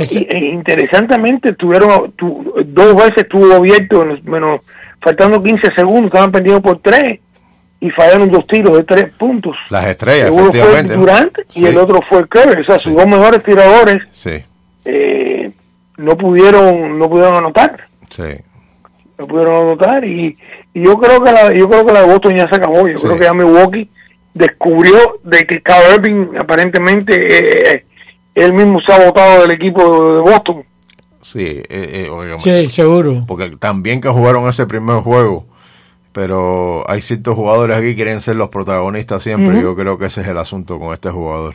e interesantemente, tuvieron dos veces estuvo abierto, menos faltando 15 segundos, estaban perdiendo por tres y fallaron dos tiros de tres puntos. Las estrellas, Uno fue Durant y el otro fue Curry, o sea, sus dos mejores tiradores eh, no pudieron no pudieron anotar. Sí. No pudieron anotar y, y yo creo que la yo creo que la de Boston ya se acabó. Yo creo que ya Milwaukee descubrió de que Kyrie Irving aparentemente eh, él mismo se ha votado del equipo de Boston. Sí, eh, eh sí, seguro. Porque también que jugaron ese primer juego, pero hay ciertos jugadores aquí que quieren ser los protagonistas siempre. Yo creo que ese es el asunto con este jugador.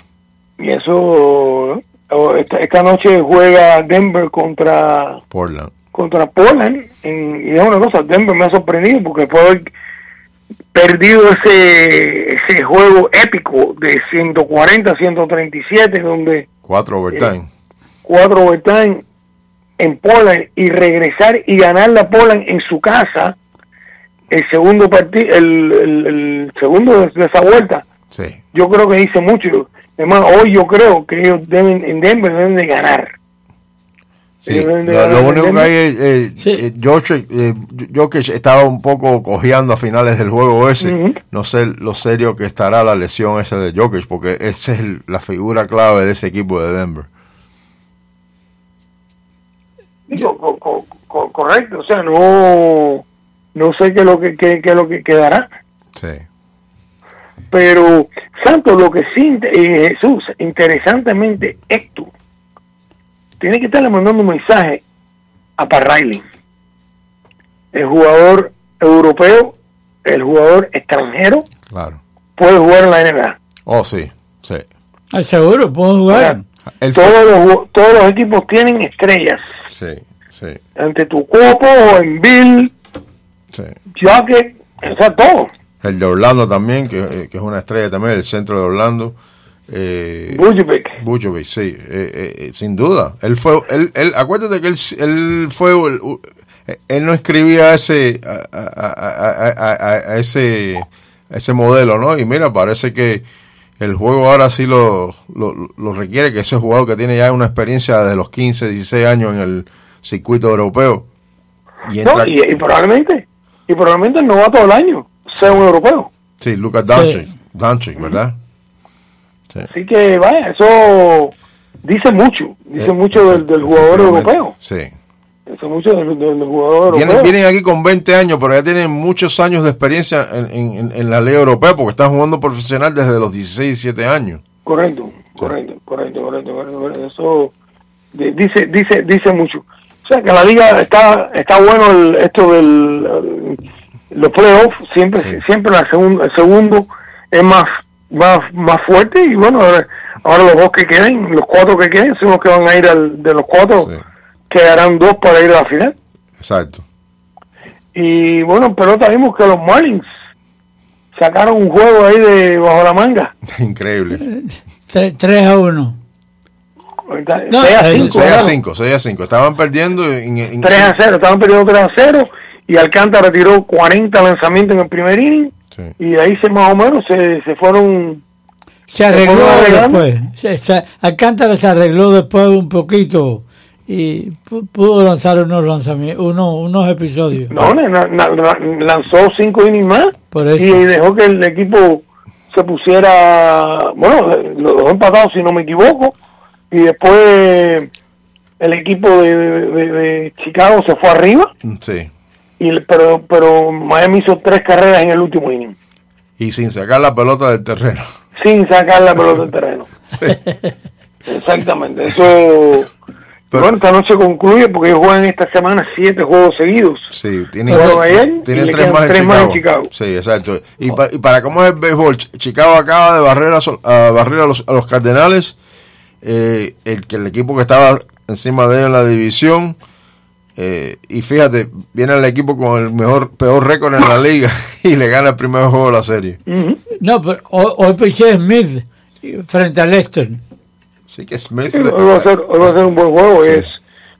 Y eso, esta, noche juega Denver contra Portland. Contra Portland. y es una cosa, Denver me ha sorprendido porque fue perdido ese, ese juego épico de 140 137 donde cuatro overtime. Eh, cuatro overtime en Poland y regresar y ganar la Poland en su casa el segundo partido el, el, segundo de esa vuelta. Sí. yo creo que dice mucho. Además hoy yo creo que ellos deben en Denver deben de ganar Sí. Lo, único que hay es, eh, eh, eh estaba un poco cojeando a finales del juego ese. No sé lo serio que estará la lesión esa de Jokic, porque esa es la figura clave de ese equipo de Denver. correcto, o sea, no no sé qué es lo que qué, lo que quedará. Sí. Pero, Santo, lo que sí, eh, Jesús, interesantemente, esto tiene que estarle mandando un mensaje a Parriley, el jugador europeo, el jugador extranjero, claro. puede jugar en la NBA. Oh, sí, sí. Al seguro, puede jugar. todos, los, todos los equipos tienen estrellas. Sí, sí. Ante tu cuerpo, en Bill, sí. Jacket, o sea, todo. El de Orlando también, que, que es una estrella también, el centro de Orlando. Eh, Bujovic. sí, eh, eh, eh, sin duda. Él fue, él, él, acuérdate que él, él fue, él, no escribía ese, a, ese, ese modelo, ¿no? Y mira, parece que el juego ahora sí lo, lo, requiere, que ese jugador que tiene ya una experiencia de los 15, 16 años en el circuito europeo. Y, y, probablemente, y probablemente no va todo el año, sea un europeo. Sí, Lucas Doncic, ¿verdad? Así que, vaya, eso dice mucho, dice eh, mucho del, jugador europeo. Sí. Dice mucho del, jugador europeo. Vienen aquí con 20 años, pero ya tienen muchos años de experiencia en, en, la ley europea porque están jugando profesional desde los 16, 17 años. Correcto, correcto, correcto, correcto, Eso dice, dice, dice mucho. O sea, que la liga está, está bueno esto del los playoffs, siempre, siempre la segundo, el segundo es más más, más fuerte y bueno, ahora, los dos que queden, los cuatro que queden, son los que van a ir al, de los cuatro, quedarán dos para ir a la final. Exacto. Y bueno, pero vimos que los Marlins sacaron un juego ahí de bajo la manga. Increíble. 3 a 1. 6 a 5. 6 a 5, 6 a 5. Estaban perdiendo. En, 3 a 0, estaban perdiendo 3 a 0 y Alcántara tiró 40 lanzamientos en el primer inning y ahí se más o menos se, se fueron se arregló después. se, Alcántara se arregló después un poquito y pudo lanzar unos lanzamientos unos, unos episodios. No lanzó cinco innings más y dejó que el equipo se pusiera bueno los dos empatados si no me equivoco y después el equipo de, de Chicago se fue arriba. Sí pero, pero Miami hizo tres carreras en el último inning. Y sin sacar la pelota del terreno. Sin sacar la pelota del terreno. Exactamente. Eso. bueno, esta noche concluye porque ellos juegan esta semana siete juegos seguidos. Sí, tienen, tres, más, en Chicago. Sí, exacto. Y, para cómo es el béisbol, Chicago acaba de barrer a, barrer a, los, a los Cardenales. Eh, el, el equipo que estaba encima de ellos en la división eh, y fíjate, viene el equipo con el mejor peor récord en la liga y le gana el primer juego de la serie. No, pero hoy, piché Smith frente a Lester. Sí, que Smith. hoy, va a ser, un buen juego. Es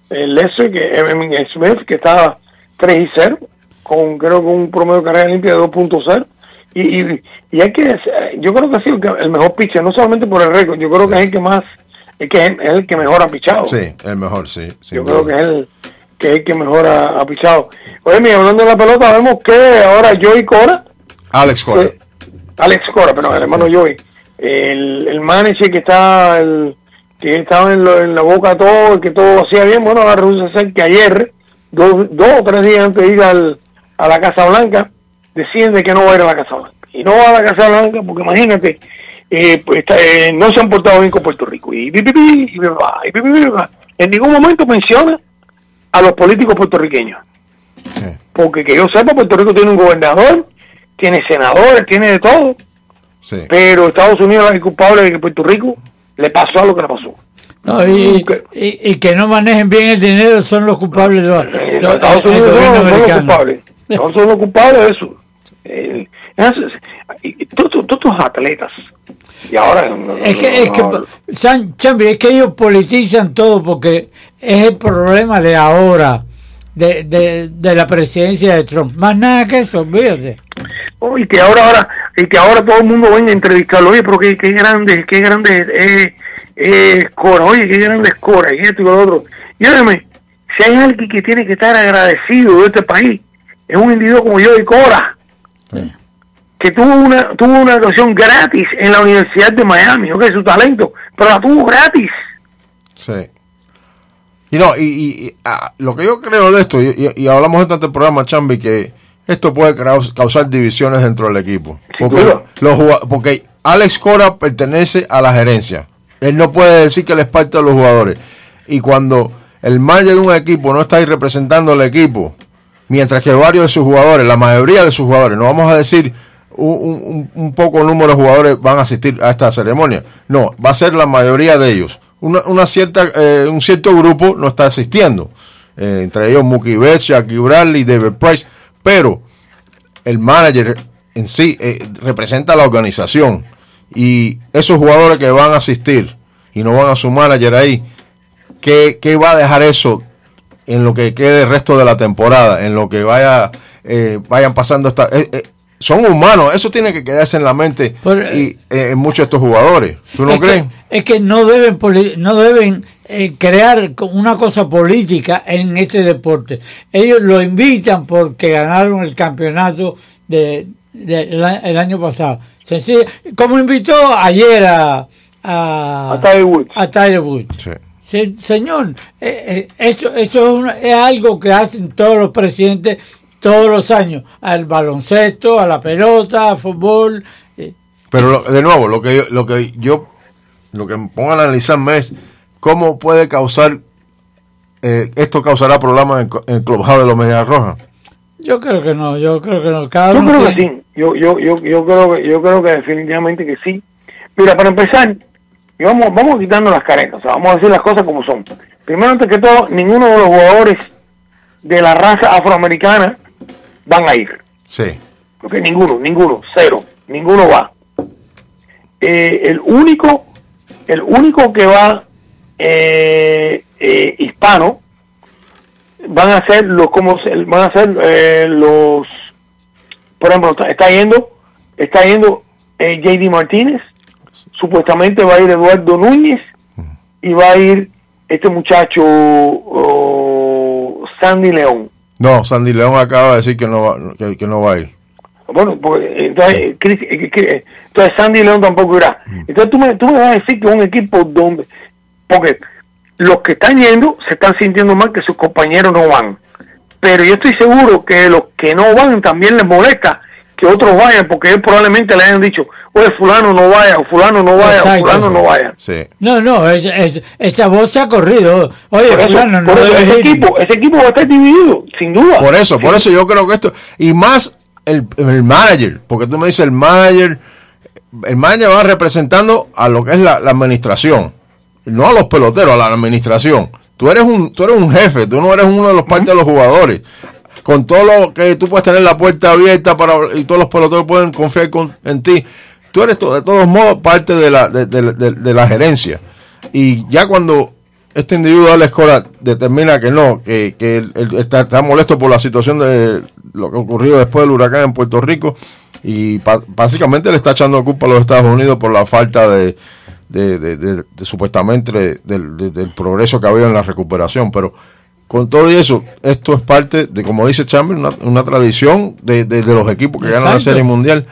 el Lester, que Smith, que está 3 y 0, con creo que un promedio de carrera limpia de 2.0. Y, y, y, hay que, yo creo que ha sido el mejor pitcher, no solamente por el récord, yo creo que es el que más es que es, el que mejor ha pichado. Sí, el mejor, sí. Yo creo que es el que es el que mejor ha, pichado. Oye, mira, hablando de la pelota, vemos que ahora Joey Cora. Alex Cora. Eh, Alex Cora, pero el hermano Joey. El, el manager que está el, que estaba en, en la boca todo, que todo hacía bien, bueno, ahora resulta ser que ayer, dos, dos o tres días antes de ir al, a la Casa Blanca, deciden de que no va a ir a la Casa Blanca. Y no va a la Casa Blanca porque imagínate, eh, pues, eh, no se han portado bien con Puerto Rico. Y, en ningún momento menciona a los políticos puertorriqueños. Porque que yo sepa, Puerto Rico tiene un gobernador, tiene senadores, tiene de todo. Pero Estados Unidos es culpable de que Puerto Rico le pasó lo que le pasó. No, y, que no manejen bien el dinero son los culpables. Los, Estados Unidos son, los culpables. No son los culpables de eso. Eh, todos estos atletas y ahora es que, es que es que ellos politizan todo porque es el problema de ahora de, de, de la presidencia de Trump. Más nada que eso olvídate. Oh, y que ahora ahora y que ahora todo el mundo venga a entrevistarlo. Oye pero qué, qué grande qué grande es eh, Cora. Oye qué grande es Cora y esto y lo otro. Y óyeme si hay alguien que tiene que estar agradecido de este país es un individuo como yo y Cora que tuvo una tuvo una educación gratis en la Universidad de Miami, ok, su talento, pero la tuvo gratis. Sí. Y no, y, ah, lo que yo creo de esto, y, hablamos en este programa, Chambi, que esto puede causar divisiones dentro del equipo. Porque, los, porque Alex Cora pertenece a la gerencia. Él no puede decir que le es parte de los jugadores. Y cuando el manager de un equipo no está ahí representando al equipo, mientras que varios de sus jugadores, la mayoría de sus jugadores, no vamos a decir un, un, poco número de jugadores van a asistir a esta ceremonia. No, va a ser la mayoría de ellos. Una, una cierta, eh, un cierto grupo no está asistiendo. Eh, entre ellos Mookie Betts, Jackie Bradley, David Price. Pero el manager en sí eh, representa la organización. Y esos jugadores que van a asistir y no van a su manager ahí, ¿qué, qué va a dejar eso en lo que quede el resto de la temporada, en lo que vaya eh, vayan pasando esta, eh, son humanos, eso tiene que quedarse en la mente y en muchos de estos jugadores. ¿Tú no crees? es que no deben no deben crear una cosa política en este deporte. Ellos lo invitan porque ganaron el campeonato de, el, año pasado. como invitó ayer a a, a Woods señor, eh, eh, eso, eso es, algo que hacen todos los presidentes todos los años, al baloncesto, a la pelota, al fútbol. Eh. Pero de nuevo, lo que yo, lo que yo, lo que me pongo a analizarme es cómo puede causar, esto causará problemas en, el clubhouse de los Medias Rojas. Yo creo que no, yo creo que no. yo creo que sí, yo, yo, yo, yo, creo que, yo creo que definitivamente que sí. Mira, para empezar, vamos, vamos quitando las caretas, vamos a decir las cosas como son. Primero, antes que todo, ninguno de los jugadores de la raza afroamericana van a ir. Sí. Porque ninguno, ninguno, cero, ninguno va. Eh, el único, el único que va eh, eh, hispano van a ser los, como van a ser los, por ejemplo, está, yendo, está yendo JD Martínez, supuestamente va a ir Eduardo Núñez y va a ir este muchacho Sandy León. No, Sandy León acaba de decir que no va, que, no va a ir. Bueno, pues, entonces, entonces Sandy León tampoco irá. Mm. Entonces tú me, tú me vas a decir que un equipo donde, porque los que están yendo se están sintiendo mal que sus compañeros no van. Pero yo estoy seguro que los que no van también les molesta que otros vayan, porque ellos probablemente le hayan dicho, oye, fulano no vaya, o fulano no vaya, o fulano no vaya. No, no, esa voz se ha corrido. Oye, fulano, no ese, equipo, ese equipo va a estar dividido, sin duda. Por eso, por eso yo creo que esto, y más el, el manager, porque tú me dices el manager, el manager va representando a lo que es la, administración, no a los peloteros, a la administración. Tú eres un, tú eres un jefe, tú no eres uno de los partes de los jugadores con todo lo que tú puedes tener la puerta abierta para y todos los peloteros pueden confiar en ti. Tú eres de todos modos parte de la, de, la gerencia. Y ya cuando este individuo de la escuela determina que no, que, que él, está, molesto por la situación de lo que ocurrió después del huracán en Puerto Rico y básicamente le está echando culpa a los Estados Unidos por la falta de, supuestamente de- del- de- del progreso que había en la recuperación, pero con todo y eso, esto es parte de, como dice Chamber, una, una tradición de, de- de los equipos que ganan la. Serie Mundial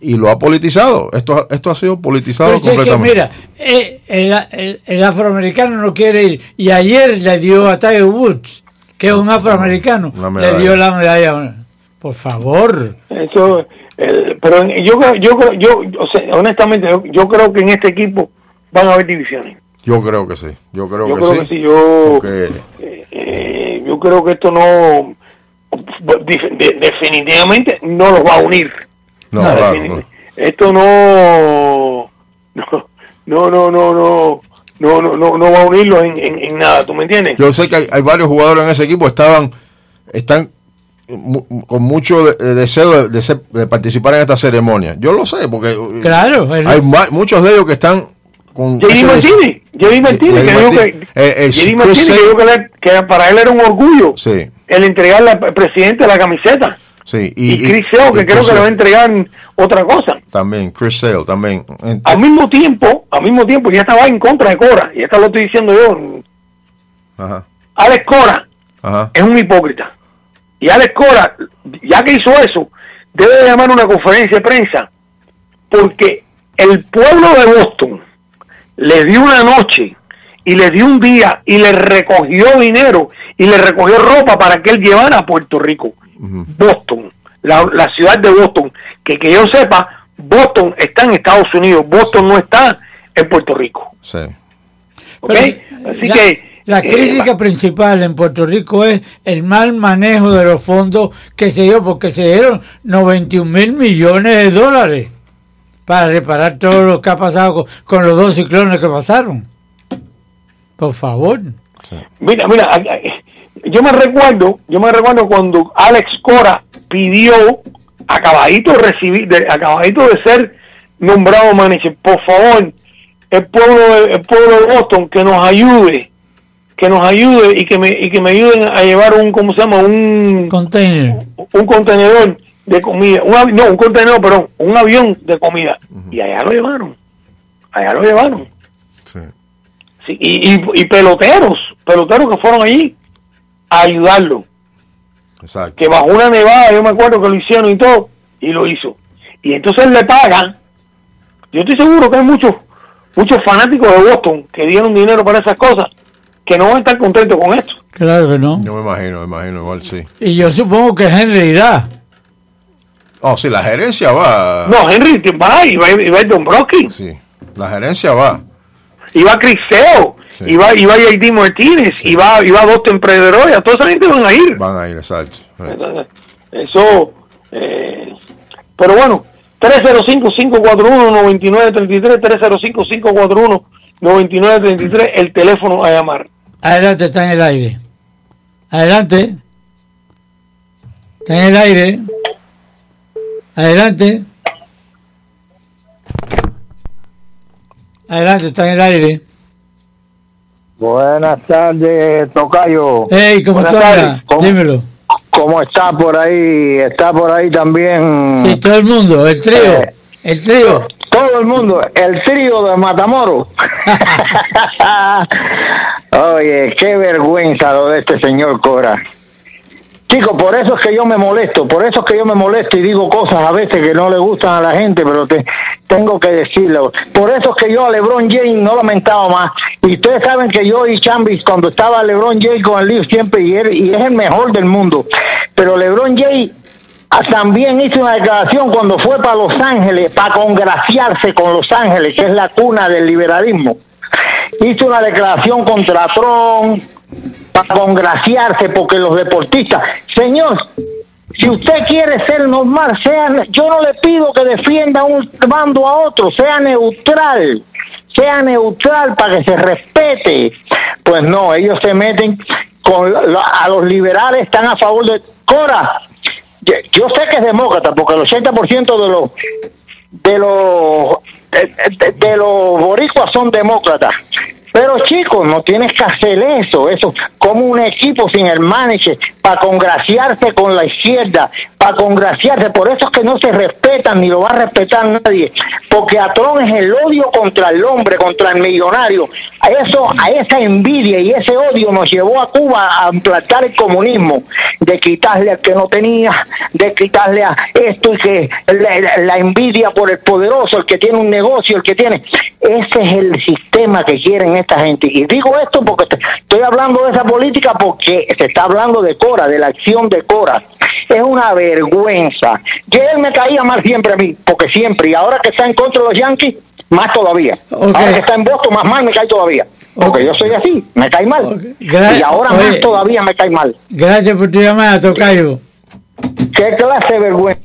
y lo ha politizado. Esto, ha- esto ha sido politizado Pues es que, completamente. mira, eh, el, el- el afroamericano no quiere ir. Y ayer le dio a Tiger Woods, que es un afroamericano, le dio la medalla. Por favor. Eso, eh, pero yo creo, yo creo, yo, o sea, honestamente, yo, yo creo que en este equipo van a haber divisiones. Yo creo que sí, yo creo, Yo que, creo sí, que sí, yo, porque eh, eh, yo creo que esto no, def- de- definitivamente no los va a unir. No, No, claro, no. Esto no, no, no, no, no, no, no, no, no, no va a unirlos en, en, en nada, ¿tú me entiendes? Yo sé que hay, hay varios jugadores en ese equipo estaban están mu- con mucho de- de deseo de, de ser- de participar en esta ceremonia. Yo lo sé porque eh, Claro, el- hay ma- muchos de ellos que están con deseo- Martínez, J.D. Martínez, que dijo que. Eh, eh, Martínez que que para él era un orgullo Sí, el entregarle al presidente la camiseta. Sí. Y, Chris Sale, que y creo Chris que le va a entregar otra cosa. También, Chris Sale también. Al mismo tiempo, al mismo tiempo, ya estaba en contra de Cora, y esto lo estoy diciendo yo. Ajá, Alex Cora ajá. es un hipócrita. Y Alex Cora, ya que hizo eso, debe de llamar una conferencia de prensa, porque el pueblo de Boston le dio una noche y le dio un día y le recogió dinero y le recogió ropa para que él llevara a Puerto Rico. Boston, la, la ciudad de Boston, que que yo sepa, Boston está en Estados Unidos, Boston no está en Puerto Rico. Sí. ¿ok? Pero Así la, que... la eh, crítica principal en Puerto Rico es el mal manejo de los fondos que se dio, porque se dieron 91 mil millones de dólares para reparar todo lo que ha pasado con, con los dos ciclones que pasaron. Por favor. sí. Mira, mira, yo me recuerdo, yo me recuerdo cuando Alex Cora pidió acabadito de recibir, de, acabadito de ser nombrado manager, por favor, el pueblo, de, el pueblo de Boston que nos ayude, que nos ayude y que me y que me ayuden a llevar un, ¿cómo se llama? Un Container. un contenedor de comida, un no, un contenedor, perdón, un avión de comida. Y allá lo llevaron, allá lo llevaron. sí. Sí, y, y, y peloteros, peloteros que fueron allí a ayudarlo. Exacto. Que bajo una nevada, yo me acuerdo que lo hicieron y todo, y lo hizo. Y entonces le pagan. Yo estoy seguro que hay muchos muchos fanáticos de Boston que dieron dinero para esas cosas, que no van a estar contentos con esto. Claro que no. Yo me imagino, me imagino igual, sí. Y yo supongo que Henry irá. Oh, sí, la gerencia va. No, Henry va, y va, y va Dombrowski, Sí, la gerencia va. y va Criseo, Sí. y va, y va JD Martínez, y va, y va Prederoya, toda esa gente van a ir. Van a ir, exacto. Sí. Eso, eh, pero bueno, 305-541-9933, 305-541-9933, el teléfono a llamar. Adelante, está en el aire. Adelante. Está en el aire. Adelante. Adelante, está en el aire. Buenas tardes, Tocayo. Hey, ¿cómo? ¿Cómo? Dímelo. ¿Cómo está por ahí? ¿Está por ahí también? Sí, todo el mundo, el trío. Eh. El trío. Todo el mundo, el trío de Matamoros. Oye, qué vergüenza lo de este señor Cora. Chicos, por eso es que yo me molesto, por eso es que yo me molesto y digo cosas a veces que no le gustan a la gente, pero te, tengo que decirlo. Por eso es que yo a LeBron James no lo mentaba más. Y ustedes saben que yo y Chambis, cuando estaba LeBron James con el Leaf siempre, y, él- y es el mejor del mundo. Pero LeBron James También hizo una declaración cuando fue para Los Ángeles, para congraciarse con Los Ángeles, que es la cuna del liberalismo. Hizo una declaración contra Trump, para congraciarse, porque los deportistas, señor, si usted quiere ser normal, sea, yo no le pido que defienda un bando a otro, sea neutral, sea neutral para que se respete. Pues no, ellos se meten con a los liberales, están a favor de Cora. Yo, sé que es demócrata, porque el 80% de los de los de, de- de los boricuas son demócratas. Pero chicos, no tienes que hacer eso, eso como un equipo sin el manager para congraciarse con la izquierda, para congraciarse. Por eso es que no se respetan ni lo va a respetar nadie. Porque Atrón es el odio contra el hombre, contra el millonario. A eso, a esa envidia y ese odio nos llevó a Cuba a implantar el comunismo, de quitarle al que no tenía, de quitarle a esto y que la, envidia por el poderoso, el que tiene un negocio, el que tiene. Ese es el sistema que quieren esta gente. Y digo esto porque estoy hablando de esa política porque se está hablando de Cora, de la acción de Cora. Es una vergüenza. Que él me caía mal siempre a mí, porque siempre, y ahora que está en contra de los Yankees, más todavía. Ahora que está en Boston, más mal me cae todavía. Porque yo soy así, me cae mal. Y ahora Oye. más todavía me cae mal. Gracias por tu llamada, Tocayo. ¿Qué clase de vergüenza?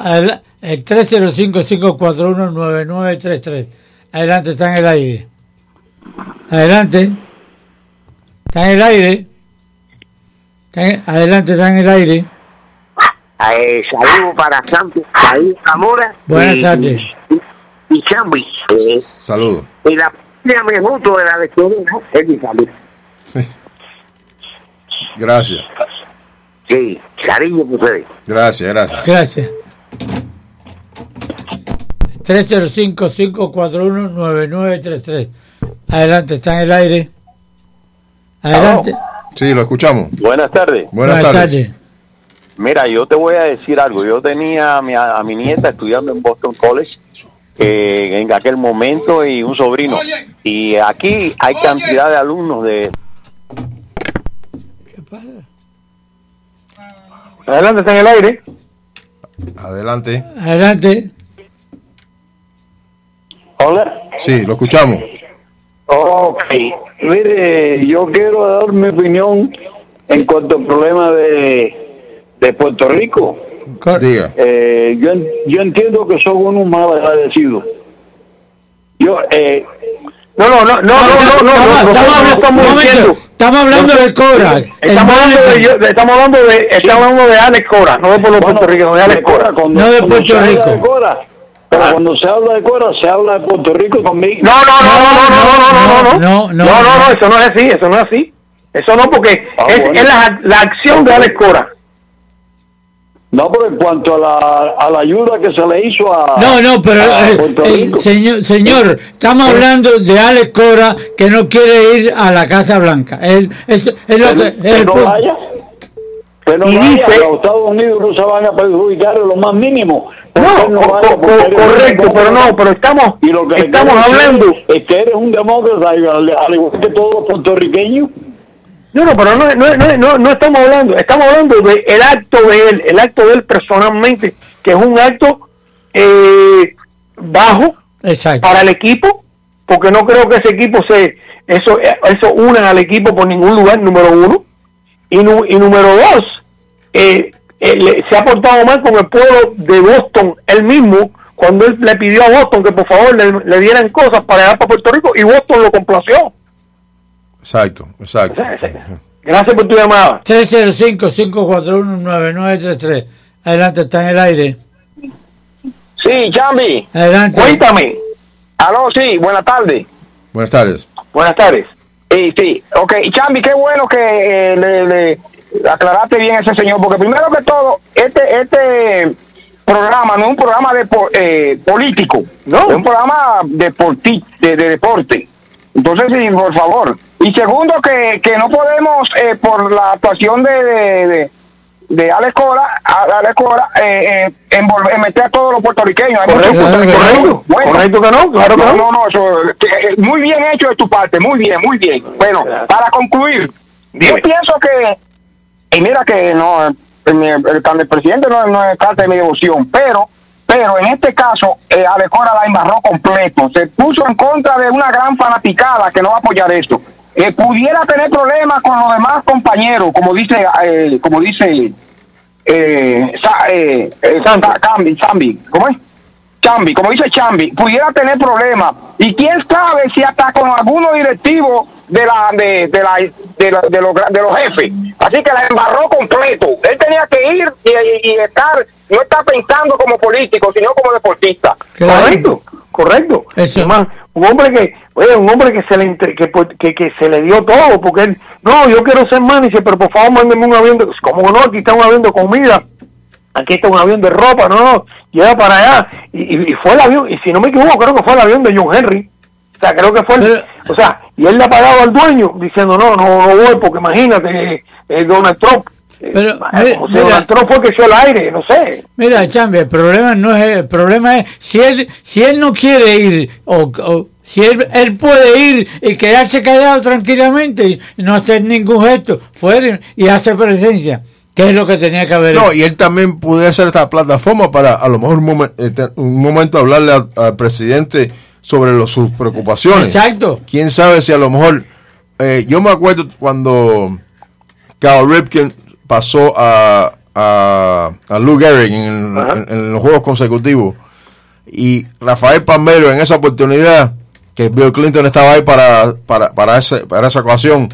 Adela- El 305-541-9933. Adelante, está en el aire. Adelante. Está en el aire. Está en- Adelante, está en el aire. Eh, saludos para Santos, Saúl Zamora. Buenas y- tardes. Y, y Chambi. Eh, Saludos. y la primera me gusto de la lectura es mi salud. Gracias. Sí, cariño por ustedes. Gracias, gracias. Gracias. 305-541-9933. Adelante, está en el aire. Adelante. Sí, lo escuchamos. Buenas tardes. Buenas, tardes. Mira, yo te voy a decir algo. Yo tenía a mi, a mi nieta estudiando en Boston College eh, en aquel momento y un sobrino. Y aquí hay cantidad de alumnos de ¿Qué pasa? Adelante, está en el aire. Adelante. Adelante. Hola. Sí, lo escuchamos. Ok. Mire, yo quiero dar mi opinión en cuanto al problema de, de Puerto Rico. Diga. Eh, yo, yo entiendo que son unos mal agradecidos. Yo, eh, No, no, no, no, no, no, no, Estamos- nosotros estamos no hablando- estamos hablando de Cora. Estamos hablando de, yo- estamos hablando de, estamos hablando de Alex Cora, no de por los bueno, puertorriqueños, de Alex Cora. Cuando- No de Puerto Rico. de Cora, pero cuando se habla de Cora, se habla de Puerto Rico también. No, no, no, no, no, no, no, no, no, No, no, no, no, no. no, eso no es así, eso no es así. Eso no, porque Ah, es la, la acción de Alex Cora. No, pero en cuanto a la, a la ayuda que se le hizo a, No, no, pero eh, eh, señor, señor, estamos hablando de Alex Cora que no quiere ir a la Casa Blanca. Él, es, es lo que, que, es el no vaya. Que no Y vaya, dice- los Estados Unidos no se van a perjudicar en lo más mínimo. No, vaya, un correcto, pero no, pero estamos, Y lo que estamos hablando. Es que eres un demócrata, y al igual que todos los puertorriqueños. No, no, pero no, no, no, no, no estamos hablando, estamos hablando del el acto de él, el acto de él personalmente, que es un acto eh, bajo Exacto. para el equipo, porque no creo que ese equipo se, eso, eso unan al equipo por ningún lugar, número uno, y, nu- y número dos, eh, eh, le- se ha portado mal con el pueblo de Boston, él mismo, cuando él le pidió a Boston que por favor le, le dieran cosas para llegar para Puerto Rico, y Boston lo complació. Exacto, exacto. Gracias por tu llamada. 305-541-9933. Adelante, está en el aire. Sí, Chambi. Adelante. Cuéntame. Aló, sí, buenas tardes. Buenas tardes. Buenas tardes. Sí, sí. Ok, Chambi, qué bueno que eh, le, le aclaraste bien a ese señor, porque primero que todo, este este programa no es un programa de eh, político, No. es un programa deporti de, de deporte. Entonces, sí, por favor. Y segundo, que, que no podemos, eh, por la actuación de, de, de, de Alex Cora, Alex Cora eh, eh, envolver- meter a todos los puertorriqueños. Correcto, Correcto, correcto. Bueno. Correcto que no, claro que no, no. no, eso, que, eh, muy bien hecho de tu parte, muy bien, muy bien. Bueno, para concluir, Dime. yo pienso que, y mira que no, el, el, el- el presidente no, no es parte de mi devoción, pero, pero en este caso, eh, Alecora la embarró completo, se puso en contra de una gran fanaticada que no va a apoyar esto. Eh, pudiera tener problemas con los demás compañeros, como dice, eh, como dice eh, Sa- eh, eh, Sa- Cambi, Chambi, ¿cómo es? Chambi, como dice Chambi, pudiera tener problemas. Y quién sabe si hasta con algunos directivos de la de, de la de, la- de los, de los jefes. Así que la embarró completo. Él tenía que ir y, y- y estar, no estar pensando como político, sino como deportista. Claro. Correcto, correcto. Eso. Además, un hombre que, oye, un hombre que se le entre- que, que, que se le dio todo, porque él, no, yo quiero ser manager, pero por favor mándeme un avión, de, como no, aquí está un avión de comida, aquí está un avión de ropa, no, no, lleva para allá, y, y, y fue el avión, y si no me equivoco, creo que fue el avión de John Henry, o sea, creo que fue, el- o sea, y él le ha pagado al dueño, diciendo, no, no, no voy, porque imagínate, eh, Donald Trump, eh, Pero, eh, mira. Donald Trump fue que echó el aire, no sé, Mira, Chambi, el problema no es el problema es si él si él no quiere ir o, o si él, él puede ir y quedarse callado tranquilamente y no hacer ningún gesto fuera y hacer presencia, que es lo que tenía que haber No, y él también pudiera hacer esta plataforma para a lo mejor un, momen- eh, un momento hablarle al, al presidente sobre los- sus preocupaciones. Exacto. Quién sabe si a lo mejor. eh, yo me acuerdo cuando Cal Ripken pasó a, a, a Lou Gehrig en, Ajá. en- en los juegos consecutivos y Rafael Palmero en esa oportunidad que Bill Clinton estaba ahí para, para, para, ese- para esa ocasión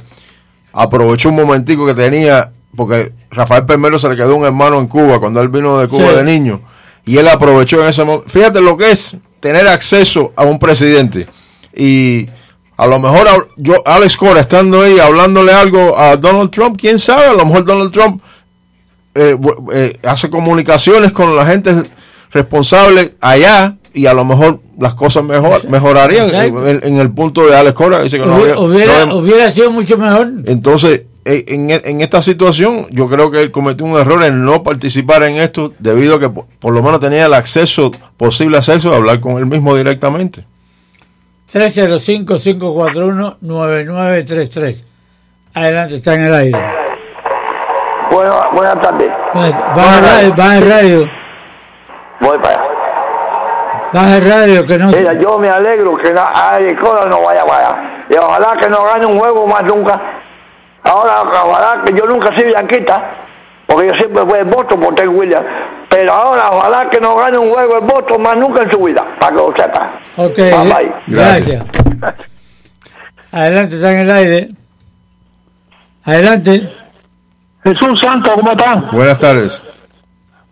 aprovechó un momentico que tenía porque Rafael Palmero se le quedó un hermano en Cuba cuando él vino de Cuba Sí. de niño y él aprovechó en ese momento fíjate lo que es tener acceso a un presidente y a lo mejor yo Alex Cora estando ahí hablándole algo a Donald Trump quién sabe a lo mejor Donald Trump eh, eh, hace comunicaciones con la gente responsable allá y a lo mejor las cosas mejor, mejorarían en, en el punto de Alex Cora dice que no Hubiera, había- hubiera, no había- hubiera sido mucho mejor. entonces en, en esta situación yo creo que él cometió un error en no participar en esto debido a que por, por lo menos tenía el acceso posible acceso a hablar con él mismo directamente 305-541-9933. Adelante, está en el aire. Bueno, buenas tardes. Baja el radio, baja el radio, Voy para allá. baja el radio, que no Mira, yo me alegro que la Cola no vaya para allá. Y ojalá que no gane un juego más nunca. Ahora, ojalá que yo nunca soy yanquita, porque yo siempre fui el voto por Ted Williams. Pero ahora, ojalá que no gane un juego el voto más nunca en su vida, para que lo sepa. Ok, Bye, bye. gracias. Adelante, está en el aire. Adelante. Jesús Santo, ¿cómo están? buenas tardes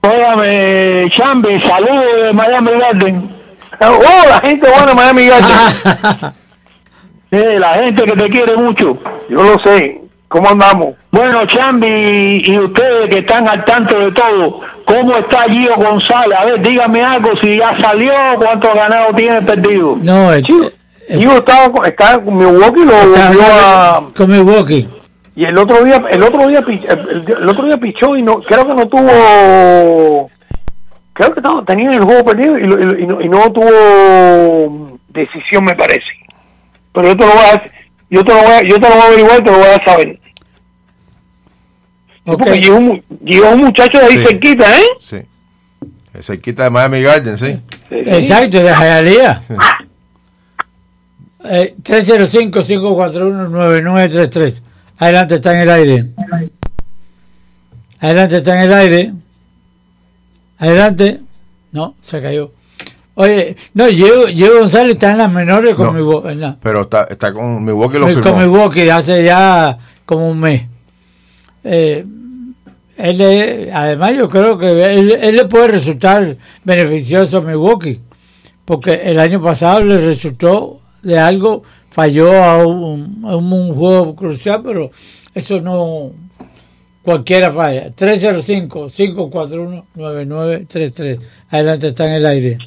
Óigame, Chambi, saludos de Miami Garden. oh, la gente buena de Miami Garden. Sí, la gente que te quiere mucho. yo lo sé, ¿cómo andamos? Bueno, Chambi y ustedes que están al tanto de todo, ¿cómo está Gio González? A ver, dígame algo, si ya salió, cuántos ganados tiene perdido. no, el, el- Yo estaba con, estaba con Milwaukee, lo volvió a... con Milwaukee. Y el otro día, el otro día, el, el- otro día pichó y no, creo que no tuvo, creo que no, tenía el juego perdido y, lo- y lo- y no, y no tuvo decisión, me parece. Pero yo te lo voy a, yo te lo voy a, yo te lo voy a averiguar y te lo voy a saber. Sí, Ok. Porque llegó llegó un muchacho de ahí Sí. cerquita, ¿eh? sí cerquita de Miami Garden sí Exacto, de Jayalía. Eh, 305-541-9933. Adelante, está en el aire. Adelante, está en el aire. Adelante. No, se cayó. Oye, no, Diego, Diego González está en las menores con No. En la- pero está, está con Milwaukee lo con firmó Milwaukee hace ya como un mes. Eh, él además yo creo que él, él le puede resultar beneficioso a Milwaukee, porque el año pasado le resultó de algo, falló a un, a un, un juego crucial, pero eso no cualquiera falla. 305-541-9933. Adelante, está en el aire.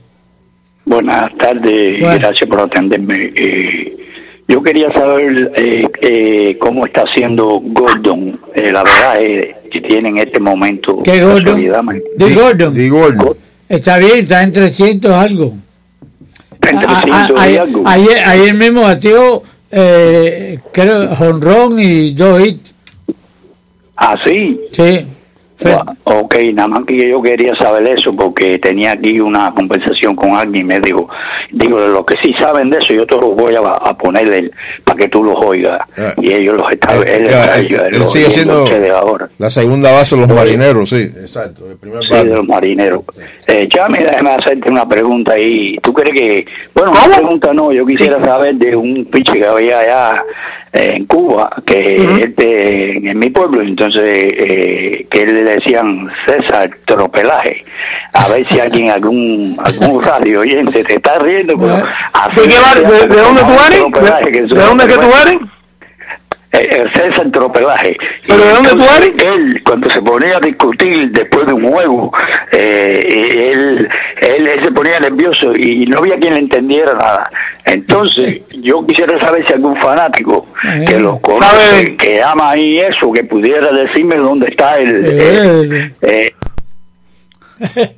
Buenas tardes, Bueno. gracias por atenderme. Eh, yo quería saber eh, eh, cómo está haciendo Gordon, eh, la verdad que tiene en este momento. ¿Qué Gordon? De Gordon. Di Gordon. Está bien, está en 300 algo. Entre A- a- 300 y ayer, algo. ayer, ayer mismo batió, eh, creo, jonrón y dos hits. Ah, sí. Sí. Ok, nada más que yo quería saber eso porque tenía aquí una conversación con alguien y me dijo, digo, de lo que sí saben de eso, yo te los voy a, a poner el- para que tú los oigas. Ah. Y ellos los están, Eh, él, ya, está- él- él él los sigue siendo ahora. la segunda base de los marineros, sí, exacto. El primer Sí, de los marineros. Eh, Chami, déjame hacerte una pregunta ahí. ¿Tú crees que.? Bueno, una pregunta no, yo quisiera saber de un piche que había allá en Cuba, que este, en mi pueblo, entonces eh, que le decían César Tropelaje. A ver si alguien, algún, algún radio oyente te está riendo. Pero ¿De, qué de, de dónde tú eres? ¿De, dónde que tú eres? Eh, el César Tropelaje. ¿Pero de dónde tú eres? Él, cuando se ponía a discutir después de un juego, eh, él, él, él se ponía nervioso y no había quien le entendiera nada. Entonces, yo quisiera saber si algún fanático que lo conoce, que ama ahí eso, que pudiera decirme dónde está el... el- Eh, eh,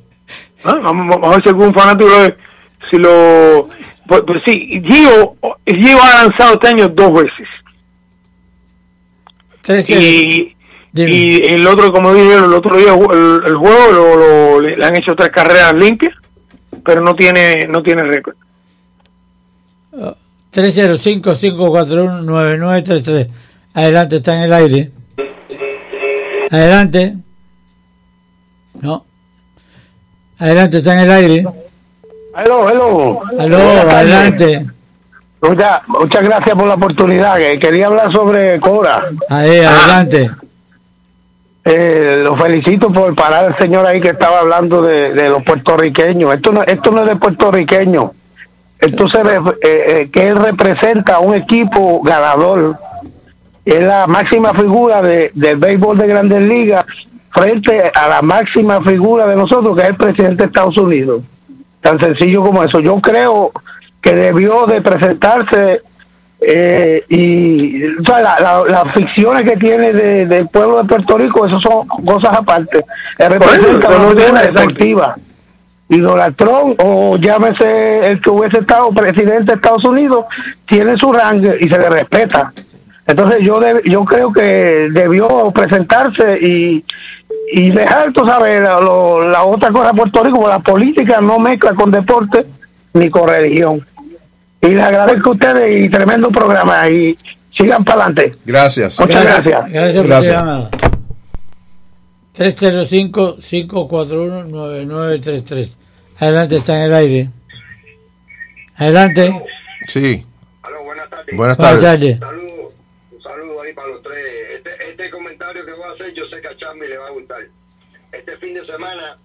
Ah, Vamos, vamos a ver si algún fanático si lo pues, pues sí Gio Gio ha lanzado este año dos veces y y el otro como dije el otro día el, el juego lo, lo- le, le han hecho tres carreras limpias pero no tiene no tiene récord 305-541-9933. Adelante, está en el aire. Adelante. No. Adelante, está en el aire. Hello, hello. Aló, Buenas tardes. adelante. Muchas, muchas gracias por la oportunidad. que Quería hablar sobre Cora. Ahí, adelante. Eh, lo felicito por parar al señor ahí que estaba hablando de, de los puertorriqueños. Esto no, esto no es de puertorriqueños. Esto se eh, eh, que él representa a un equipo ganador. Es la máxima figura de, del béisbol de Grandes Ligas frente a la máxima figura de nosotros, que es el presidente de Estados Unidos. Tan sencillo como eso. Yo creo que debió de presentarse eh, y o sea, la- la- las ficciones que tiene de- del pueblo de Puerto Rico, eso son cosas aparte. Él representa eso no tiene. Y Donald Trump, o llámese el que hubiese estado presidente de Estados Unidos, tiene su rango y se le respeta. Entonces yo deb- yo creo que debió presentarse y, y dejar, tú sabes, la, lo- la otra cosa de Puerto Rico, la política no mezcla con deporte ni con religión. Y les agradezco a ustedes y tremendo programa y sigan para adelante. Gracias. Muchas gracias. Gracias por Gracias. su llamada. 305-541-9933. Adelante, está en el aire. Adelante. Sí. Aló, buenas tardes. Buenas Buenas tardes. tardes. Saludos, un saludo ahí para los tres. Este, este comentario que voy a hacer, yo sé que a Charmy le va a gustar. Este fin de semana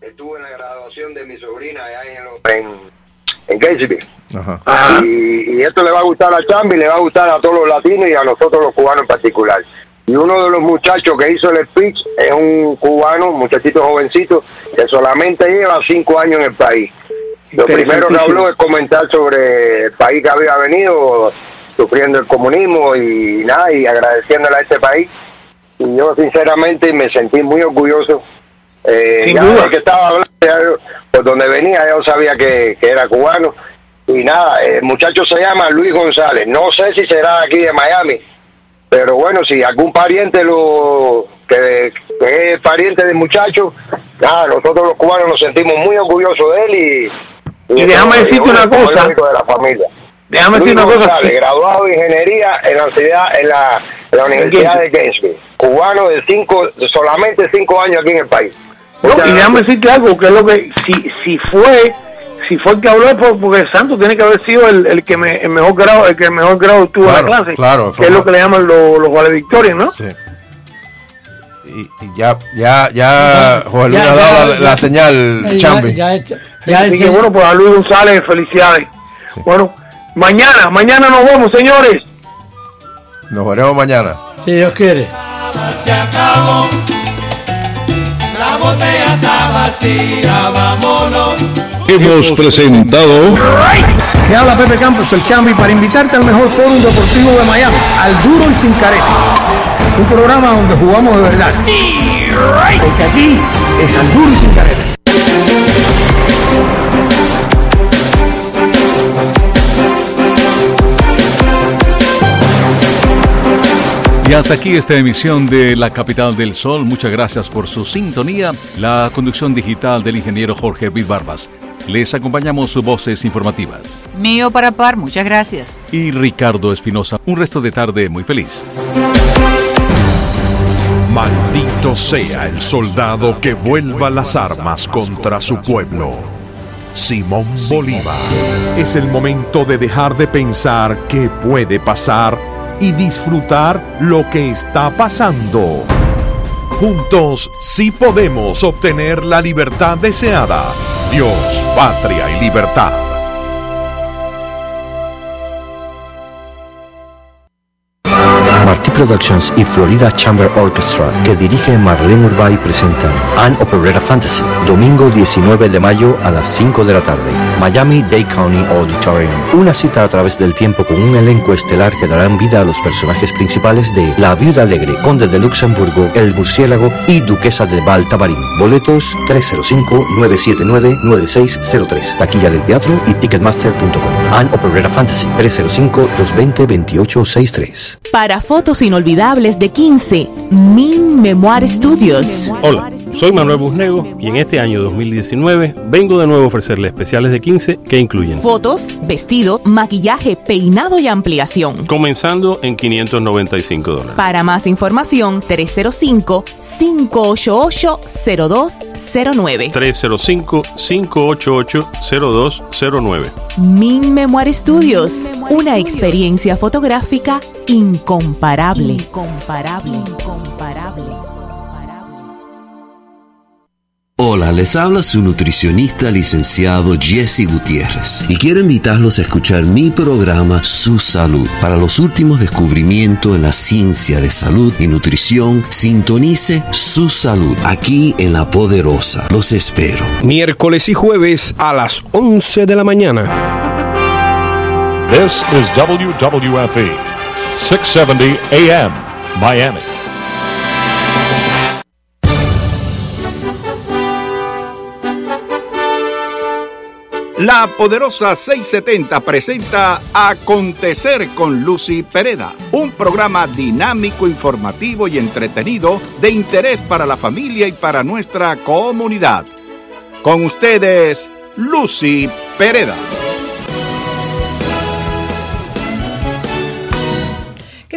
estuve en la graduación de mi sobrina allá en, los- en, en. Ajá. Y, y esto le va a gustar a Chambi, le va a gustar a todos los latinos y a nosotros los cubanos en particular. Y uno de los muchachos que hizo el speech es un cubano, un muchachito jovencito, que solamente lleva cinco años en el país. Lo primero que habló es comentar sobre el país que había venido sufriendo el comunismo y nada, y agradeciéndole a este país. Y yo sinceramente me sentí muy orgulloso. Eh, ya que estaba hablando, ya por donde venía, yo sabía que, que era cubano. Y nada, el muchacho se llama Luis González. No sé si será de aquí de Miami, pero bueno, si algún pariente lo que, que es pariente del muchacho, nada, nosotros los cubanos nos sentimos muy orgullosos de él y, Y déjame decirte bueno, una cosa. de la familia. déjame Luis decir una González, graduado de ingeniería en la universidad, en la, en la Universidad de Gainesville, cubano de cinco, solamente cinco años aquí en el país. No, Muchas y déjame decirte algo, que es lo que, si, si fue, si fue el que habló, porque Santos tiene que haber sido el, el que me, el mejor grado, el que mejor grado tuvo Claro, en la clase, claro, que es lo que le llaman los, los valedictorios, ¿no? Sí. Y, y ya, ya, ya, Jorge Luis ha dado la, señal, Ya, Chambi. ya, ya, Así que bueno, pues a Luis González, felicidades. Bueno, mañana, mañana nos vemos, señores. Nos veremos mañana. si Dios quiere. se acabó. La botella está vacía, vámonos. Hemos presentado Te habla Pepe Campos, el Chambi, para invitarte al mejor fórum deportivo de Miami, al duro y sin careta. Un programa donde jugamos de verdad. Porque aquí es al duro y sin careta. Y hasta aquí esta emisión de La Capital del Sol. Muchas gracias por su sintonía. La conducción digital del ingeniero Jorge Luis Barbas. Les acompañamos sus voces informativas. Mío para par, muchas gracias. Y Ricardo Espinosa. Un resto de tarde muy feliz. Maldito sea el soldado que vuelva las armas contra su pueblo. Simón Bolívar. Es el momento de dejar de pensar qué puede pasar y disfrutar lo que está pasando. Juntos sí podemos obtener la libertad deseada. Dios, patria y libertad. Martí Productions y Florida Chamber Orchestra, que dirige Marlene Urbay, presentan An Operetta Fantasy, domingo 19 de mayo a las 5 de la tarde, Miami Dade County Auditorium. Una cita a través del tiempo con un elenco estelar que darán vida a los personajes principales de La Viuda Alegre, Conde de Luxemburgo, El Murciélago y Duquesa de Baltabarín. Boletos 305-979-9603. Taquilla del teatro y ticketmaster.com. An Operetta Fantasy 305-220-2863. Para fotos inolvidables de 15, Min Memoir Studios. Hola, soy Manuel Busnego y en este año 2019 vengo de nuevo a ofrecerle especiales de 15 que incluyen Fotos, vestido, maquillaje, peinado y ampliación. comenzando en 595 dólares. Para más información, 305-588-0209. 305-588-0209. Min Memoir Studios, una experiencia fotográfica incomparable. Incomparable. Incomparable. Hola, les habla su nutricionista licenciado Jesse Gutiérrez y quiero invitarlos a escuchar mi programa Su Salud. Para los últimos descubrimientos en la ciencia de salud y nutrición, sintonice Su Salud aquí en La Poderosa. Los espero. Miércoles y jueves a las 11 de la mañana. This is WWFE, 670 AM, Miami. La poderosa 670 presenta Acontecer con Lucy Pereda, un programa dinámico, informativo y entretenido de interés para la familia y para nuestra comunidad. Con ustedes, Lucy Pereda.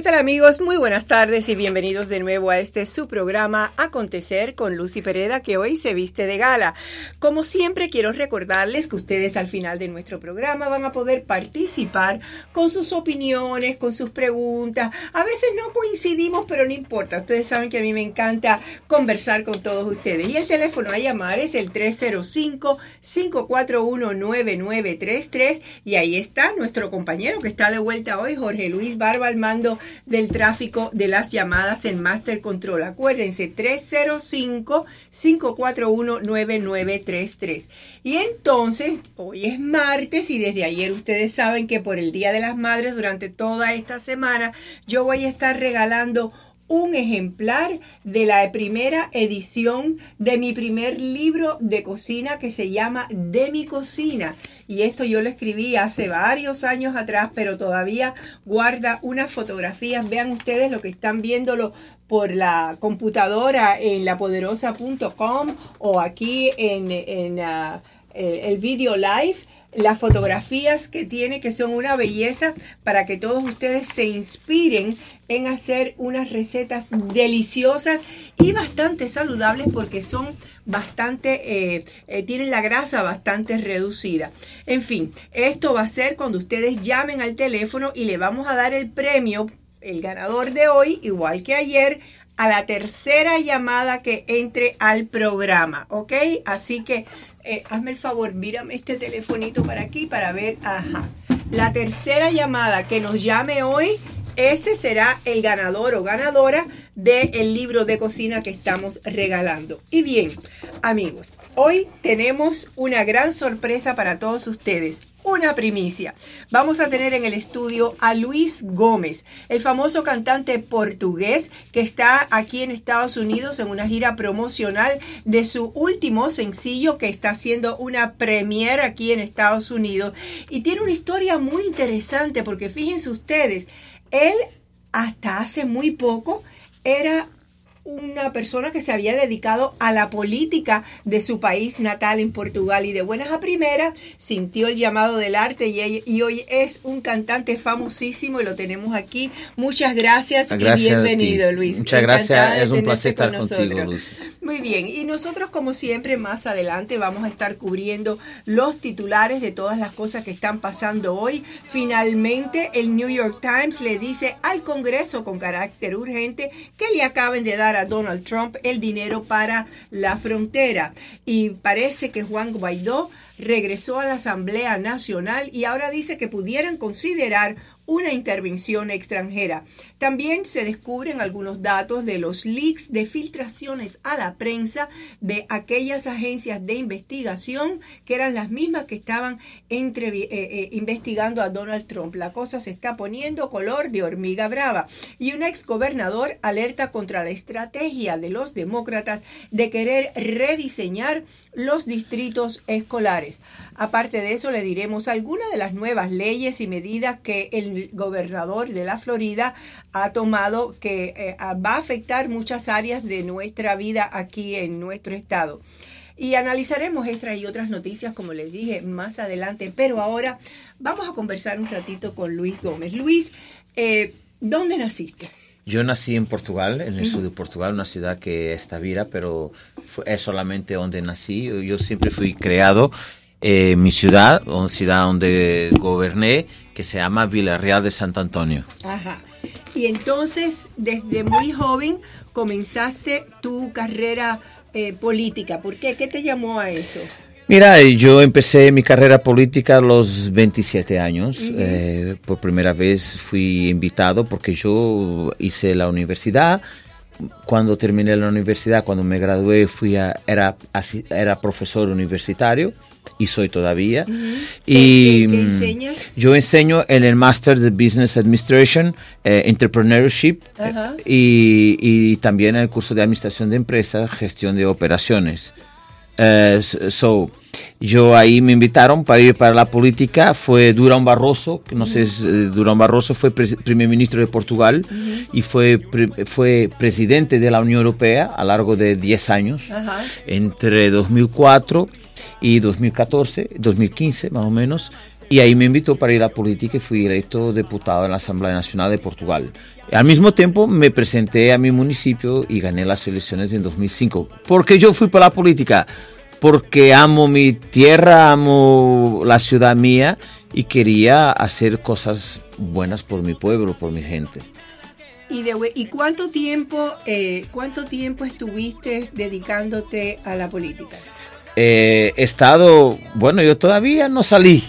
Tal amigos? Muy buenas tardes y bienvenidos de nuevo a este su programa Acontecer con Lucy Pereda que hoy se viste de gala. Como siempre quiero recordarles que ustedes al final de nuestro programa van a poder participar con sus opiniones, con sus preguntas. A veces no coincidimos, pero no importa. Ustedes saben que a mí me encanta conversar con todos ustedes. Y el teléfono a llamar es el 305-541-9933 y ahí está nuestro compañero que está de vuelta hoy, Jorge Luis Barba al mando del tráfico de las llamadas en Master Control. Acuérdense, 305-541-9933. Y entonces, hoy es martes y desde ayer ustedes saben que por el Día de las Madres, durante toda esta semana, yo voy a estar regalando un ejemplar de la primera edición de mi primer libro de cocina que se llama De mi cocina. Y esto yo lo escribí hace varios años atrás, pero todavía guarda unas fotografías. Vean ustedes lo que están viéndolo por la computadora en lapoderosa.com o aquí en, en ah, eh, el video live las fotografías que tiene que son una belleza para que todos ustedes se inspiren en hacer unas recetas deliciosas y bastante saludables porque son bastante, eh, eh, tienen la grasa bastante reducida. En fin, esto va a ser cuando ustedes llamen al teléfono y le vamos a dar el premio, el ganador de hoy, igual que ayer, a la tercera llamada que entre al programa, ¿ok? Así que eh, hazme el favor, mírame este telefonito para aquí para ver, ajá. La tercera llamada que nos llame hoy, ese será el ganador o ganadora del libro de cocina que estamos regalando. Y bien, amigos, hoy tenemos una gran sorpresa para todos ustedes una primicia. Vamos a tener en el estudio a Luis Gómez, el famoso cantante portugués que está aquí en Estados Unidos en una gira promocional de su último sencillo que está haciendo una premiere aquí en Estados Unidos. Y tiene una historia muy interesante porque fíjense ustedes, él hasta hace muy poco era una persona que se había dedicado a la política de su país natal en Portugal y de buenas a primeras sintió el llamado del arte y, y hoy es un cantante famosísimo y lo tenemos aquí. Muchas gracias, gracias y bienvenido, Luis. Muchas Encantada gracias, es un placer estar con contigo. Luis. Muy bien, y nosotros como siempre más adelante vamos a estar cubriendo los titulares de todas las cosas que están pasando hoy. Finalmente el New York Times le dice al Congreso con carácter urgente que le acaben de dar Donald Trump el dinero para la frontera. Y parece que Juan Guaidó regresó a la Asamblea Nacional y ahora dice que pudieran considerar una intervención extranjera. También se descubren algunos datos de los leaks de filtraciones a la prensa de aquellas agencias de investigación que eran las mismas que estaban eh, eh, investigando a Donald Trump. La cosa se está poniendo color de hormiga brava. Y un ex gobernador alerta contra la estrategia de los demócratas de querer rediseñar los distritos escolares. Aparte de eso, le diremos algunas de las nuevas leyes y medidas que el gobernador de la Florida ha tomado que eh, va a afectar muchas áreas de nuestra vida aquí en nuestro estado. Y analizaremos estas y otras noticias, como les dije, más adelante. Pero ahora vamos a conversar un ratito con Luis Gómez. Luis, eh, ¿dónde naciste? Yo nací en Portugal, en el sur de Portugal, una ciudad que está vira, pero es solamente donde nací. Yo, siempre fui creado eh, en mi ciudad, una ciudad donde goberné, que se llama Villarreal de Sant Antonio. Ajá. Y entonces, desde muy joven, comenzaste tu carrera eh, política. ¿Por qué? ¿Qué te llamó a eso? Mira, yo empecé mi carrera política a los 27 años. Eh, por primera vez fui invitado porque yo hice la universidad. Cuando terminé la universidad, cuando me gradué, fui a, era, era profesor universitario y soy todavía. Y ¿Qué- qué mm, enseñas? yo enseño en el Master de Business Administration, eh, Entrepreneurship Ajá. y, y también el curso de Administración de Empresas, Gestión de Operaciones. Eh, so, yo ahí me invitaron para ir para la política, fue Durán Barroso, que no sé, si, eh, Durán Barroso fue primer ministro de Portugal y fue, pre- fue presidente de la Unión Europea a lo largo de 10 años entre 2004 y 2014, 2015 más o menos, y ahí me invitó para ir a la política y fui electo diputado en la Asamblea Nacional de Portugal. Al mismo tiempo me presenté a mi municipio y gané las elecciones en 2005. ¿Por qué yo fui para la política? Porque amo mi tierra, amo la ciudad mía y quería hacer cosas buenas por mi pueblo, por mi gente. ¿Y, de, ¿Y cuánto tiempo, eh, cuánto tiempo estuviste dedicándote a la política? Eh, he estado, bueno, yo todavía no salí.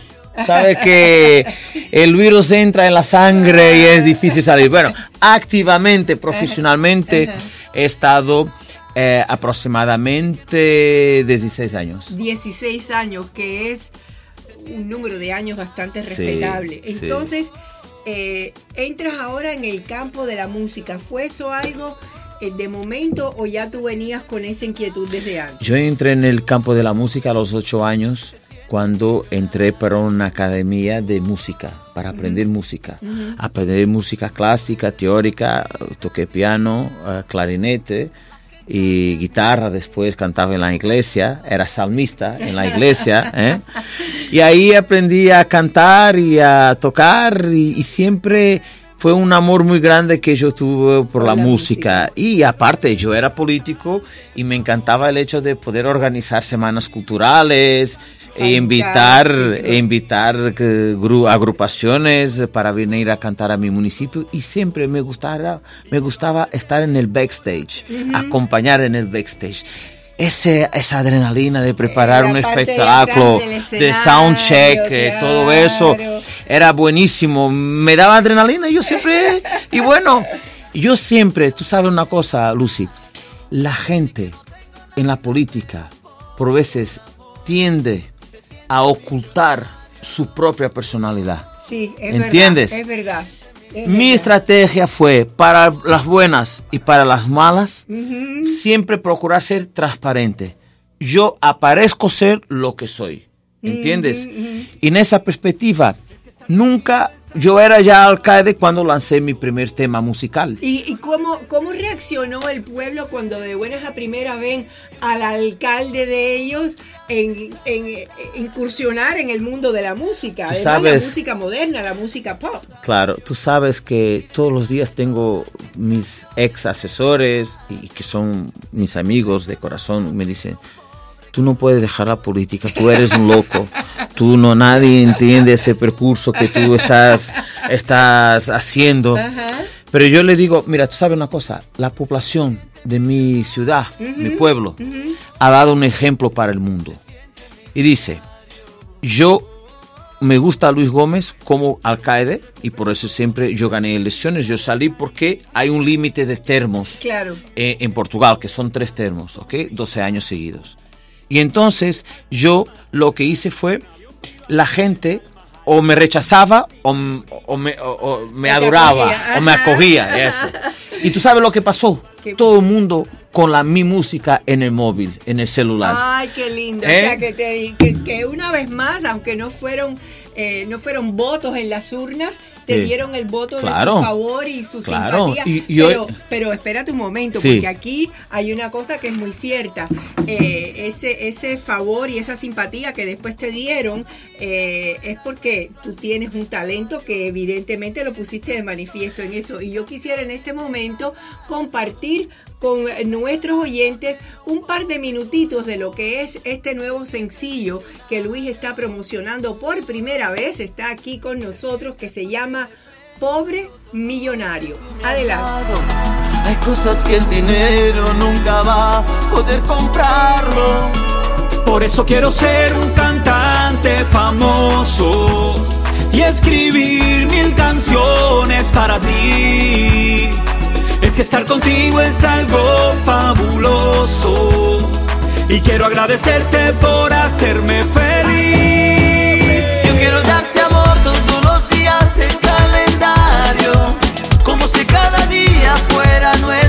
Sabe que el virus entra en la sangre y es difícil salir. Bueno, activamente, profesionalmente, he estado eh, aproximadamente 16 años. 16 años, que es un número de años bastante respetable. sí. Entonces, eh, entras ahora en el campo de la música. ¿Fue eso algo eh, de momento o ya tú venías con esa inquietud desde antes? Yo entré en el campo de la música a los 8 años cuando entré para una academia de música, para aprender música. Ujú. Aprender música clásica, teórica, toqué piano, eh, clarinete y guitarra, después cantaba en la iglesia, era salmista en la iglesia. ¿eh? Y ahí aprendí a cantar y a tocar y, y siempre fue un amor muy grande que yo tuve por la, música. Y aparte, yo era político y me encantaba el hecho de poder organizar semanas culturales, e invitar, e invitar eh, gru- agrupaciones para venir a cantar a mi municipio y siempre me gustaba, me gustaba estar en el backstage, acompañar en el backstage. Ese, esa adrenalina de preparar la un espectáculo, de soundcheck, eh, todo eso, era buenísimo, me daba adrenalina y yo siempre, y bueno, yo siempre, tú sabes una cosa, Lucy, la gente en la política por veces tiende a ocultar su propia personalidad. Sí, es ¿Entiendes? verdad. Es verdad. es Mi verdad. estrategia fue para las buenas y para las malas siempre procurar ser transparente. Yo aparezco ser lo que soy. ¿Entiendes? Y en esa perspectiva, nunca yo era ya alcalde cuando lancé mi primer tema musical. ¿Y, y cómo, cómo reaccionó el pueblo cuando de buenas a primera ven al alcalde de ellos en, en- en incursionar en el mundo de la música? Además, sabes- la música moderna, la música pop. Claro, tú sabes que todos los días tengo mis ex asesores y que son mis amigos de corazón, me dicen, tú no puedes dejar la política, tú eres un loco, tú no, nadie entiende ese percurso que tú estás, estás haciendo. Pero yo le digo, mira, tú sabes una cosa, la población de mi ciudad, mi pueblo, ha dado un ejemplo para el mundo. Y dice, yo me gusta Luis Gómez como alcalde y por eso siempre yo gané elecciones. Yo salí porque hay un límite de termos Claro. eh, en Portugal, que son tres termos, ¿ok? 12 años seguidos. Y entonces yo lo que hice fue, la gente o me rechazaba o, o me, o- o me adoraba acogía. o me acogía. Eso. Y tú sabes lo que pasó. Todo el mundo con la, mi música en el móvil, en el celular. Ay, qué lindo. ¿Eh? O sea, que, te- que- que una vez más, aunque no fueron, eh, no fueron votos en las urnas, te Sí. dieron el voto de su favor y su Claro. simpatía. Y- y hoy- pero, pero espérate un momento, Sí. porque aquí hay una cosa que es muy cierta. Eh, ese, ese favor y esa simpatía que después te dieron eh, es porque tú tienes un talento que evidentemente lo pusiste de manifiesto en eso. Y yo quisiera en este momento compartir con nuestros oyentes un par de minutitos de lo que es este nuevo sencillo que Luis está promocionando por primera vez. Está aquí con nosotros que se llama Pobre Millonario. Adelante. Hay cosas que el dinero nunca va a poder comprarlo. Por eso quiero ser un cantante famoso y escribir mil canciones para ti. Es que estar contigo es algo fabuloso. Y quiero agradecerte por hacerme feliz. Yo quiero darte amor todos los días del calendario, como si cada día fuera nuestro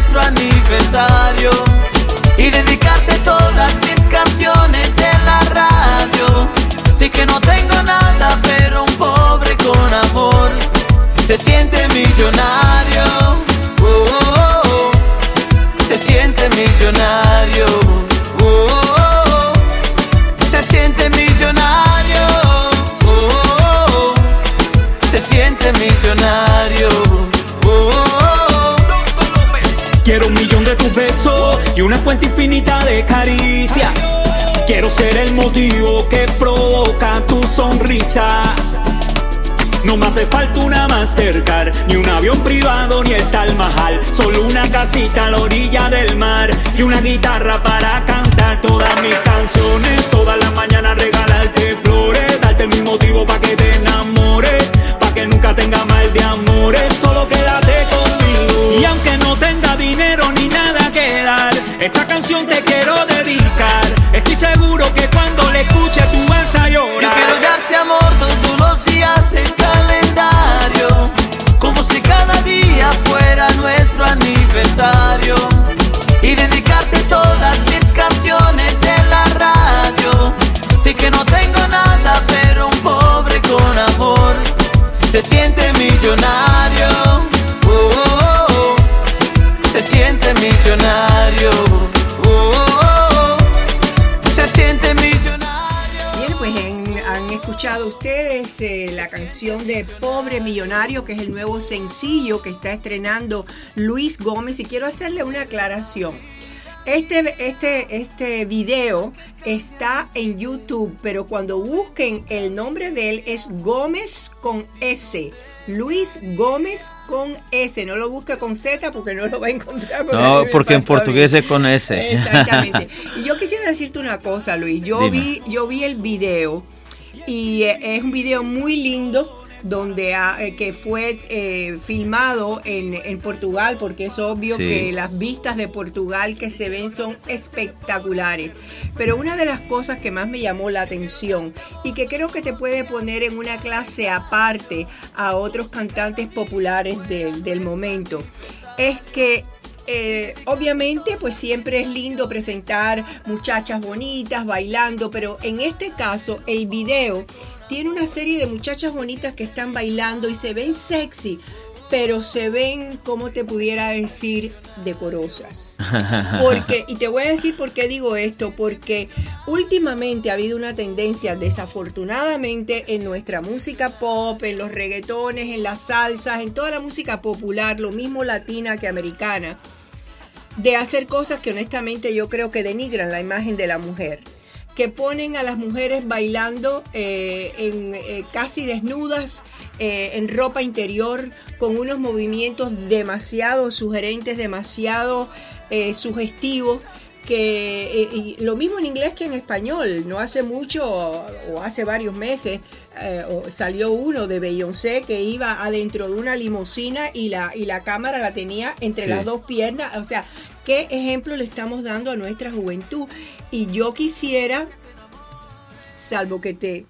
No me hace falta una Mastercard, ni un avión privado, ni el Tal Mahal. Solo una casita a la orilla del mar y una guitarra para cantar todas mis canciones. Todas las mañanas regalarte flores, darte mismo motivo para que te enamores, para que nunca tenga mal de amores. Solo quédate conmigo. Y aunque no tenga dinero ni nada que dar, esta canción te quiero dedicar. Estoy seguro eh, la canción de Pobre Millonario, que es el nuevo sencillo que está estrenando Luis Gómez. Y quiero hacerle una aclaración. Este, este, este video está en YouTube, pero cuando busquen el nombre de él es Gómez con S. Luis Gómez con S. No lo busque con Z porque no lo va a encontrar. No, porque en portugués es con S. Exactamente. Y yo quisiera decirte una cosa, Luis. Yo Dime. vi, yo vi el video y eh, es un video muy lindo donde ha- eh, que fue eh, filmado en, en Portugal porque es obvio Sí. que las vistas de Portugal que se ven son espectaculares. Pero una de las cosas que más me llamó la atención y que creo que te puede poner en una clase aparte a otros cantantes populares del, del momento es que eh, obviamente pues siempre es lindo presentar muchachas bonitas bailando, pero en este caso el video tiene una serie de muchachas bonitas que están bailando y se ven sexy, pero se ven, como te pudiera decir, decorosas. Porque, y te voy a decir por qué digo esto, porque últimamente ha habido una tendencia, desafortunadamente, en nuestra música pop, en los reggaetones, en las salsas, en toda la música popular, lo mismo latina que americana, de hacer cosas que honestamente yo creo que denigran la imagen de la mujer que ponen a las mujeres bailando eh, en, eh, casi desnudas, eh, en ropa interior, con unos movimientos demasiado sugerentes, demasiado sugestivos. Que, lo mismo en inglés que en español. No hace mucho, o hace varios meses, eh, salió uno de Beyoncé que iba adentro de una limusina y la, y la cámara la tenía entre Sí. las dos piernas. O sea, ¿qué ejemplo le estamos dando a nuestra juventud? Y yo quisiera salvo que te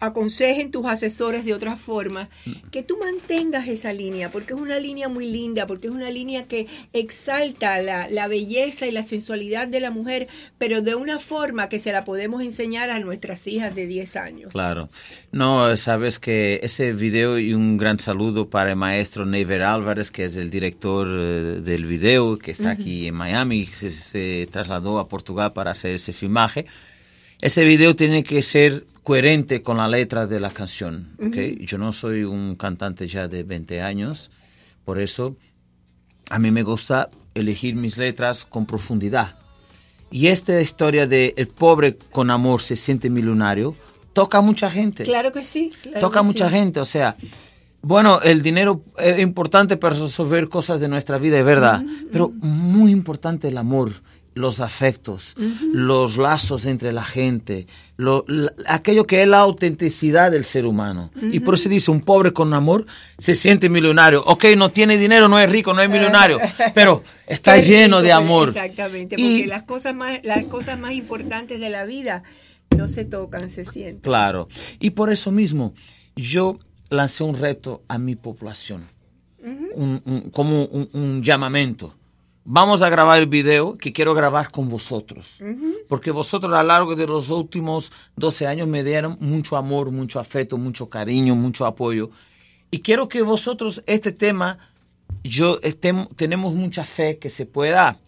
aconsejen tus asesores de otra forma, que tú mantengas esa línea, porque es una línea muy linda, porque es una línea que exalta la, la belleza y la sensualidad de la mujer, pero de una forma que se la podemos enseñar a nuestras hijas de 10 años. Claro. No, sabes que ese video y un gran saludo para el maestro Neiver Álvarez, que es el director eh, del video, que está aquí en Miami, se, se trasladó a Portugal para hacer ese filmaje. Ese video tiene que ser coherente con la letra de la canción. ¿ok? Ujú. Yo no soy un cantante ya de 20 años, por eso a mí me gusta elegir mis letras con profundidad. Y esta historia de el pobre con amor se siente millonario toca a mucha gente. Claro que sí. claro toca a que mucha sí. gente, o sea, bueno, el dinero es importante para resolver cosas de nuestra vida, es verdad, pero muy importante el amor, los afectos, los lazos entre la gente, lo- la- aquello que es la autenticidad del ser humano. Y por eso dice, un pobre con amor se siente millonario. Ok, no tiene dinero, no es rico, no es millonario, pero está lleno de amor. Exactamente, Y- porque las cosas más las cosas más importantes de la vida no se tocan, se sienten. Claro. Y por eso mismo, yo lancé un reto a mi población, un- un- como un, un llamamiento. Vamos a grabar el video que quiero grabar con vosotros. Porque vosotros a lo largo de los últimos 12 años me dieron mucho amor, mucho afecto, mucho cariño, mucho apoyo. Y quiero que vosotros este tema, yo estem- tenemos mucha fe que se pueda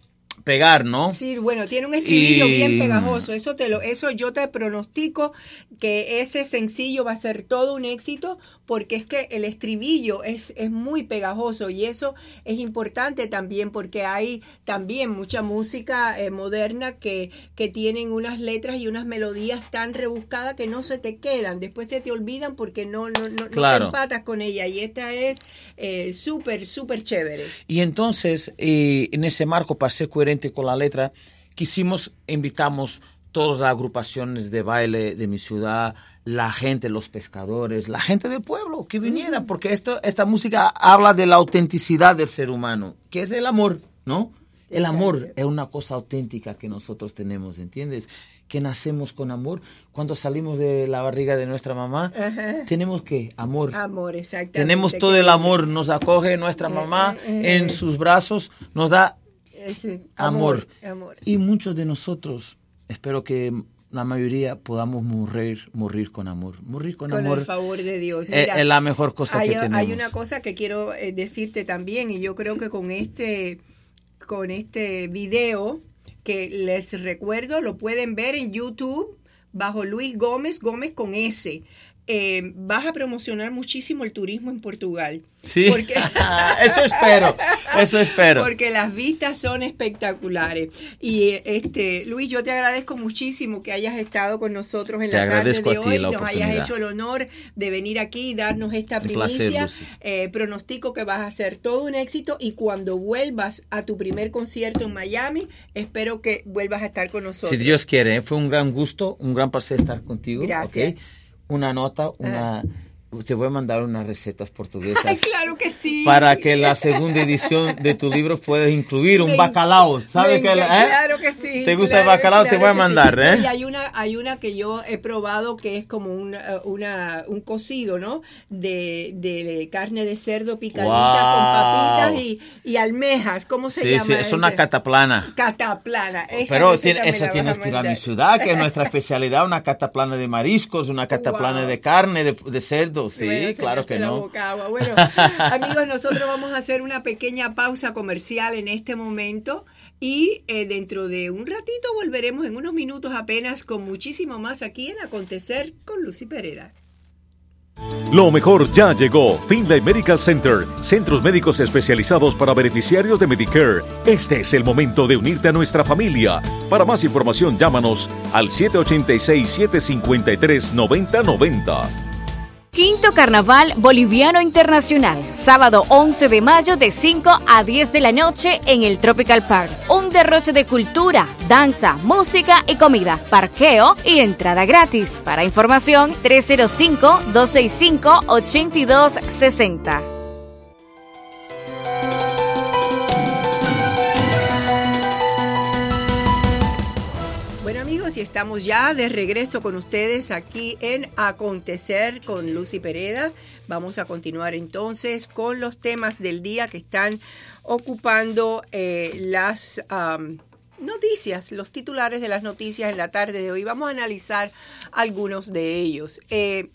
pegar, ¿no? Sí, bueno, tiene un estribillo Y- bien pegajoso. Eso te lo, eso yo te pronostico que ese sencillo va a ser todo un éxito porque es que el estribillo es, es muy pegajoso y eso es importante también porque hay también mucha música eh, moderna que, que tienen unas letras y unas melodías tan rebuscadas que no se te quedan, después se te olvidan porque no, no, no, no Claro. te empatas con ella y esta es eh, súper, súper chévere. Y entonces, eh, en ese marco, para ser coherente con la letra, quisimos, invitamos todas las agrupaciones de baile de mi ciudad, la gente, los pescadores, la gente del pueblo que viniera, porque esto, esta música habla de la autenticidad del ser humano, que es el amor, ¿no? El amor es una cosa auténtica que nosotros tenemos, ¿entiendes? Que nacemos con amor. Cuando salimos de la barriga de nuestra mamá, Ajá. tenemos que amor. Amor, exactamente. Tenemos todo el amor, nos acoge nuestra mamá eh, en eh. sus brazos, nos da Ese amor. amor. Y muchos de nosotros, espero que la mayoría podamos morir, morir con amor. Morir con, Con amor el favor de Dios. es, Mira, es la mejor cosa hay, que tenemos. hay una cosa que quiero eh, decirte también y yo creo que con este con este video que les recuerdo lo pueden ver en YouTube bajo Luis Gómez Gómez con S. Eh, vas a promocionar muchísimo el turismo en Portugal. Sí, Porque- eso espero, eso espero. Porque las vistas son espectaculares. Y este, Luis, yo te agradezco muchísimo que hayas estado con nosotros en Te la tarde de a ti hoy, nos hayas hecho el honor de venir aquí y darnos esta placer, primicia. Lucy. Eh, pronostico que vas a hacer todo un éxito y cuando vuelvas a tu primer concierto en Miami, espero que vuelvas a estar con nosotros. Si Dios quiere, fue un gran gusto, un gran placer estar contigo. Gracias. Una nota, una... te voy a mandar unas recetas portuguesas. Ay, claro que sí. Para que la segunda edición de tu libro puedas incluir un bacalao. ¿Sabes que eh? Claro que sí. ¿Te gusta el claro- bacalao? Te voy a mandar, sí. ¿eh? Y hay una, hay una que yo he probado que es como un, eh, una, un cocido, ¿no? De, de carne de cerdo picadita Wow. con papitas y, y almejas. ¿Cómo se Sí, llama? sí, es una cataplana. Cataplana. Esa Pero tiene- esa tienes que ir a mi ciudad, que es nuestra especialidad, una cataplana de mariscos, una cataplana Wow. de carne, de, de cerdo. Sí, Bueno, claro que no. boca agua. Bueno, amigos, nosotros vamos a hacer una pequeña pausa comercial en este momento y eh, dentro de un ratito volveremos en unos minutos apenas con muchísimo más aquí en Acontecer con Lucy Pereda. Lo mejor ya llegó. Finlay Medical Center. Centros médicos especializados para beneficiarios de Medicare. Este es el momento de unirte a nuestra familia. Para más información, llámanos al 786-753-9090. Quinto Carnaval Boliviano Internacional, sábado 11 de mayo de 5 a 10 de la noche en el Tropical Park. Un derroche de cultura, danza, música y comida, parqueo y entrada gratis. Para información 305-265-8260. Estamos ya de regreso con ustedes aquí en Acontecer con Lucy Pereda. Vamos a continuar entonces con los temas del día que están ocupando eh, las noticias, los titulares de las noticias en la tarde de hoy. Vamos a analizar algunos de ellos. Eh,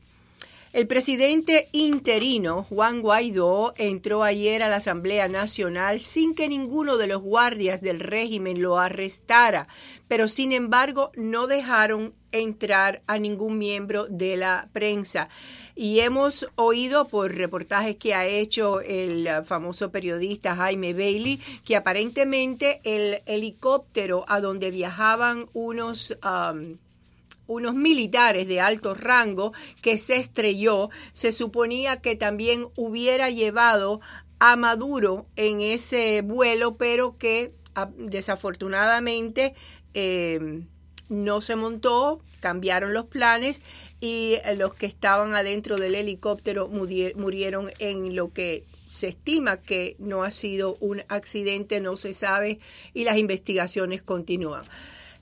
el presidente interino Juan Guaidó entró ayer a la Asamblea Nacional sin que ninguno de los guardias del régimen lo arrestara, pero sin embargo no dejaron entrar a ningún miembro de la prensa. Y hemos oído por reportajes que ha hecho el famoso periodista Jaime Bailey que aparentemente el helicóptero a donde viajaban unos... am, unos militares de alto rango que se estrelló, se suponía que también hubiera llevado a Maduro en ese vuelo, pero que ah, desafortunadamente eh, no se montó, cambiaron los planes y eh, los que estaban adentro del helicóptero murier- murieron en lo que se estima que no ha sido un accidente, no se sabe y las investigaciones continúan.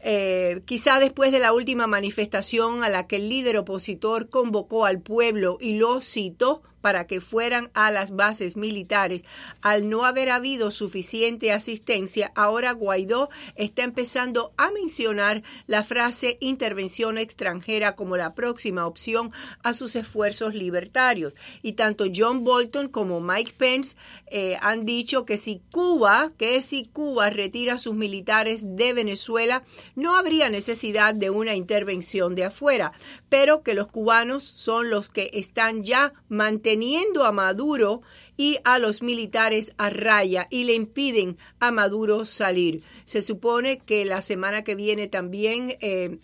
Eh, quizá después de la última manifestación a la que el líder opositor convocó al pueblo y lo citó para que fueran a las bases militares. Al no haber habido suficiente asistencia, ahora Guaidó está empezando a mencionar la frase intervención extranjera como la próxima opción a sus esfuerzos libertarios. Y tanto John Bolton como Mike Pence eh, han dicho que si Cuba, que si Cuba retira a sus militares de Venezuela, no habría necesidad de una intervención de afuera, pero que los cubanos son los que están ya manteniendo a Maduro y a los militares a raya y le impiden a Maduro salir. Se supone que la semana que viene también eh,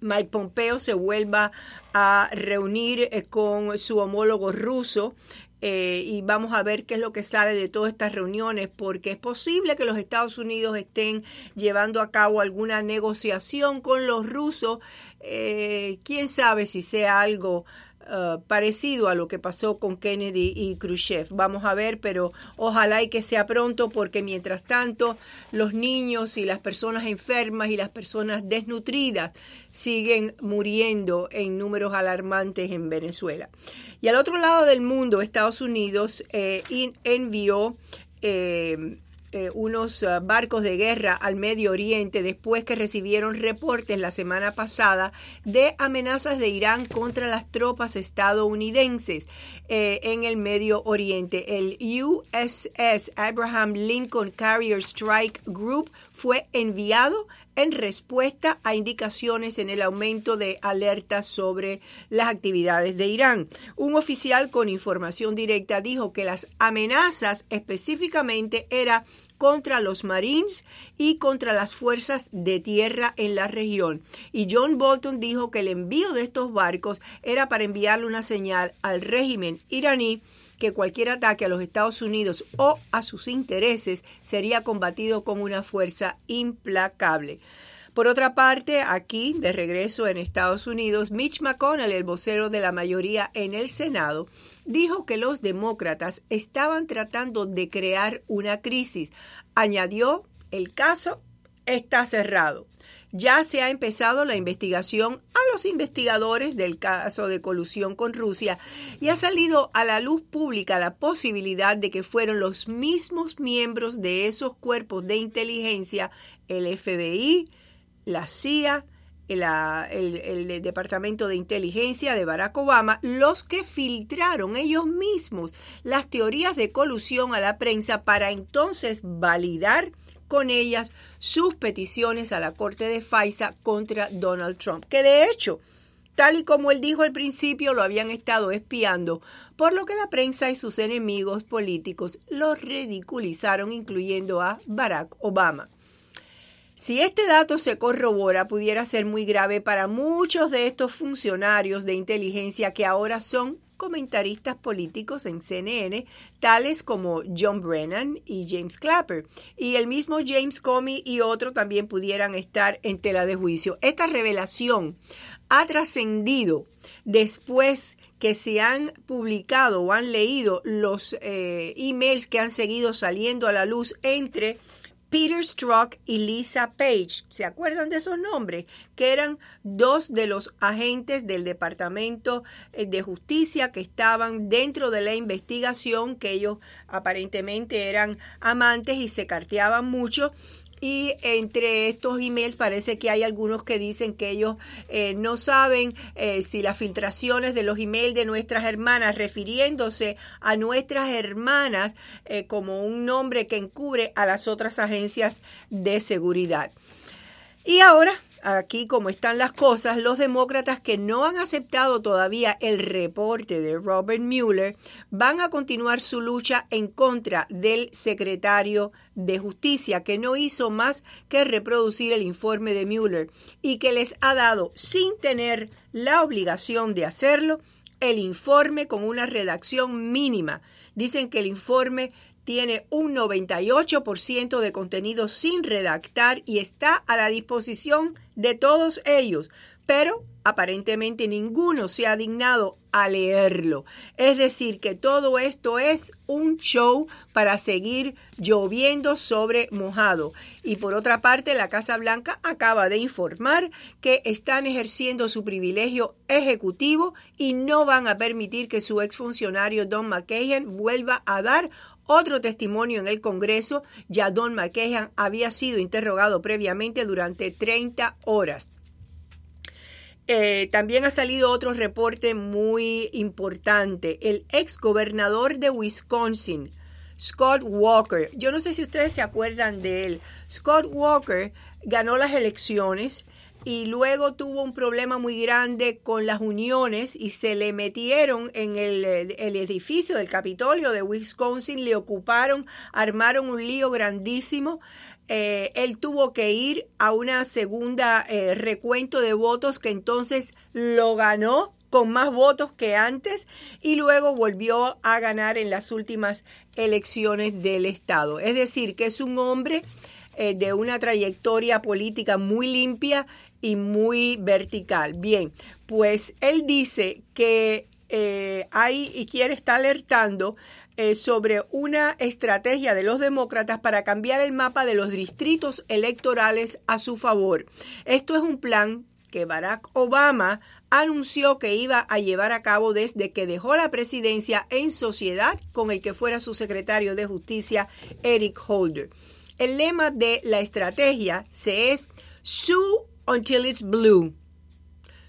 Mike Pompeo se vuelva a reunir eh, con su homólogo ruso eh, y vamos a ver qué es lo que sale de todas estas reuniones, porque es posible que los Estados Unidos estén llevando a cabo alguna negociación con los rusos. Eh, Quién sabe si sea algo uh, parecido a lo que pasó con Kennedy y Khrushchev. Vamos a ver, pero ojalá y que sea pronto, porque mientras tanto los niños y las personas enfermas y las personas desnutridas siguen muriendo en números alarmantes en Venezuela. Y al otro lado del mundo, Estados Unidos eh, envió eh, eh, unos uh, barcos de guerra al Medio Oriente después que recibieron reportes la semana pasada de amenazas de Irán contra las tropas estadounidenses eh, en el Medio Oriente. El USS Abraham Lincoln Carrier Strike Group fue enviado en respuesta a indicaciones en el aumento de alertas sobre las actividades de Irán. Un oficial con información directa dijo que las amenazas específicamente era contra los Marines y contra las fuerzas de tierra en la región. Y John Bolton dijo que el envío de estos barcos era para enviarle una señal al régimen iraní que cualquier ataque a los Estados Unidos o a sus intereses sería combatido con una fuerza implacable. Por otra parte, aquí, de regreso en Estados Unidos, Mitch McConnell, el vocero de la mayoría en el Senado, dijo que los demócratas estaban tratando de crear una crisis. Añadió, el caso está cerrado. Ya se ha empezado la investigación a los investigadores del caso de colusión con Rusia y ha salido a la luz pública la posibilidad de que fueron los mismos miembros de esos cuerpos de inteligencia, el FBI, la CIA, el, el Departamento de Inteligencia de Barack Obama, los que filtraron ellos mismos las teorías de colusión a la prensa para entonces validar con ellas sus peticiones a la Corte de FISA contra Donald Trump, que de hecho, tal y como él dijo al principio, lo habían estado espiando, por lo que la prensa y sus enemigos políticos lo ridiculizaron, incluyendo a Barack Obama. Si este dato se corrobora, pudiera ser muy grave para muchos de estos funcionarios de inteligencia que ahora son comentaristas políticos en CNN, tales como John Brennan y James Clapper. Y el mismo James Comey y otro también pudieran estar en tela de juicio. Esta revelación ha trascendido después que se han publicado o han leído los eh, emails que han seguido saliendo a la luz entre Peter Strzok y Lisa Page. ¿Se acuerdan de esos nombres? Que eran dos de los agentes del Departamento eh, de Justicia que estaban dentro de la investigación, que ellos aparentemente eran amantes y se carteaban mucho. Y entre estos emails parece que hay algunos que dicen que ellos eh, no saben eh, si las filtraciones de los emails de nuestras hermanas, refiriéndose a nuestras hermanas eh, como un nombre que encubre a las otras agencias de seguridad. Y ahora, aquí como están las cosas, los demócratas que no han aceptado todavía el reporte de Robert Mueller van a continuar su lucha en contra del secretario de Justicia, que no hizo más que reproducir el informe de Mueller y que les ha dado, sin tener la obligación de hacerlo, el informe con una redacción mínima. Dicen que el informe tiene un 98% de contenido sin redactar y está a la disposición de todos ellos, pero aparentemente ninguno se ha dignado a leerlo. Es decir, que todo esto es un show para seguir lloviendo sobre mojado. Y por otra parte, la Casa Blanca acaba de informar que están ejerciendo su privilegio ejecutivo y no van a permitir que su exfuncionario Don McCain vuelva a dar otro testimonio en el Congreso. Ya Don McCain había sido interrogado previamente durante 30 horas. Eh, también ha salido otro reporte muy importante. El ex gobernador de Wisconsin, Scott Walker, yo no sé si ustedes se acuerdan de él. Scott Walker ganó las elecciones y luego tuvo un problema muy grande con las uniones y se le metieron en el, el, edificio del Capitolio de Wisconsin, le ocuparon, armaron un lío grandísimo. Eh, él tuvo que ir a una segunda eh, recuento de votos que entonces lo ganó con más votos que antes y luego volvió a ganar en las últimas elecciones del estado. Es decir, que es un hombre eh, de una trayectoria política muy limpia y muy vertical. Bien, pues él dice que eh, hay y quiere estar alertando eh, sobre una estrategia de los demócratas para cambiar el mapa de los distritos electorales a su favor. Esto es un plan que Barack Obama anunció que iba a llevar a cabo desde que dejó la presidencia en sociedad con el que fuera su secretario de justicia, Eric Holder. El lema de la estrategia se es Sue until it's blue.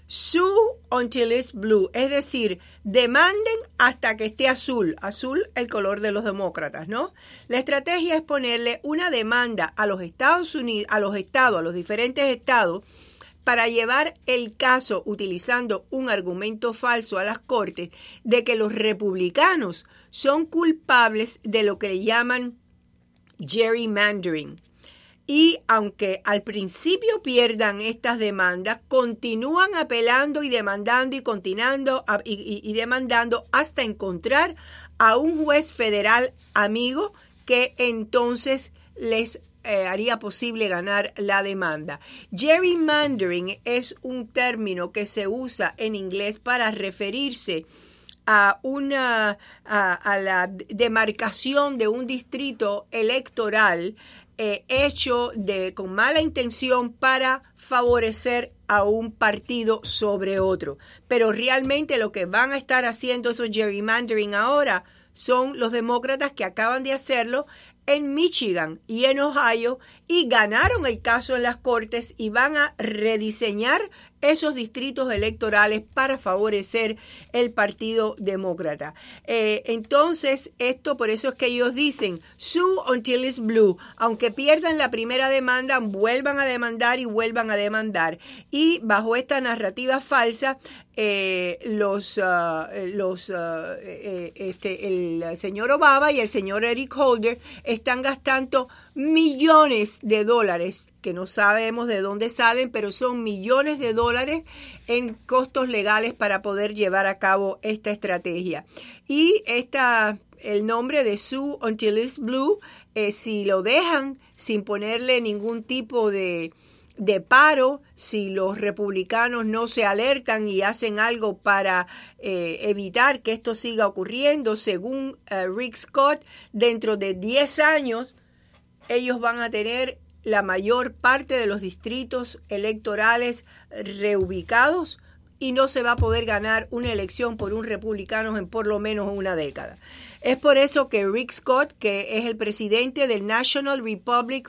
Sue until it's blue, es decir, demanden hasta que esté azul, azul el color de los demócratas, ¿no? La estrategia es ponerle una demanda a los Estados Unidos, a los estados, a los diferentes estados, para llevar el caso utilizando un argumento falso a las cortes de que los republicanos son culpables de lo que le llaman gerrymandering. Y aunque al principio pierdan estas demandas, continúan apelando y demandando y continuando y, demandando hasta encontrar a un juez federal amigo que entonces les eh, haría posible ganar la demanda. Gerrymandering es un término que se usa en inglés para referirse a una a la demarcación de un distrito electoral eh, hecho de con mala intención para favorecer a un partido sobre otro. Pero realmente lo que van a estar haciendo esos gerrymandering ahora son los demócratas que acaban de hacerlo en Michigan y en Ohio y ganaron el caso en las cortes y van a rediseñar esos distritos electorales para favorecer el Partido Demócrata. Eh, entonces, esto por eso es que ellos dicen, sue until it's blue. Aunque pierdan la primera demanda, vuelvan a demandar y vuelvan a demandar. Y bajo esta narrativa falsa, eh, los, uh, los uh, eh, este, el señor Obama y el señor Eric Holder están gastando millones de dólares, que no sabemos de dónde salen, pero son millones de dólares en costos legales para poder llevar a cabo esta estrategia. Y esta, el nombre de Sue Until It's Blue, eh, si lo dejan sin ponerle ningún tipo de, de paro si los republicanos no se alertan y hacen algo para eh, evitar que esto siga ocurriendo. Según eh, Rick Scott, dentro de 10 años ellos van a tener la mayor parte de los distritos electorales reubicados y no se va a poder ganar una elección por un republicano en por lo menos una década. Es por eso que Rick Scott, que es el presidente del National Republic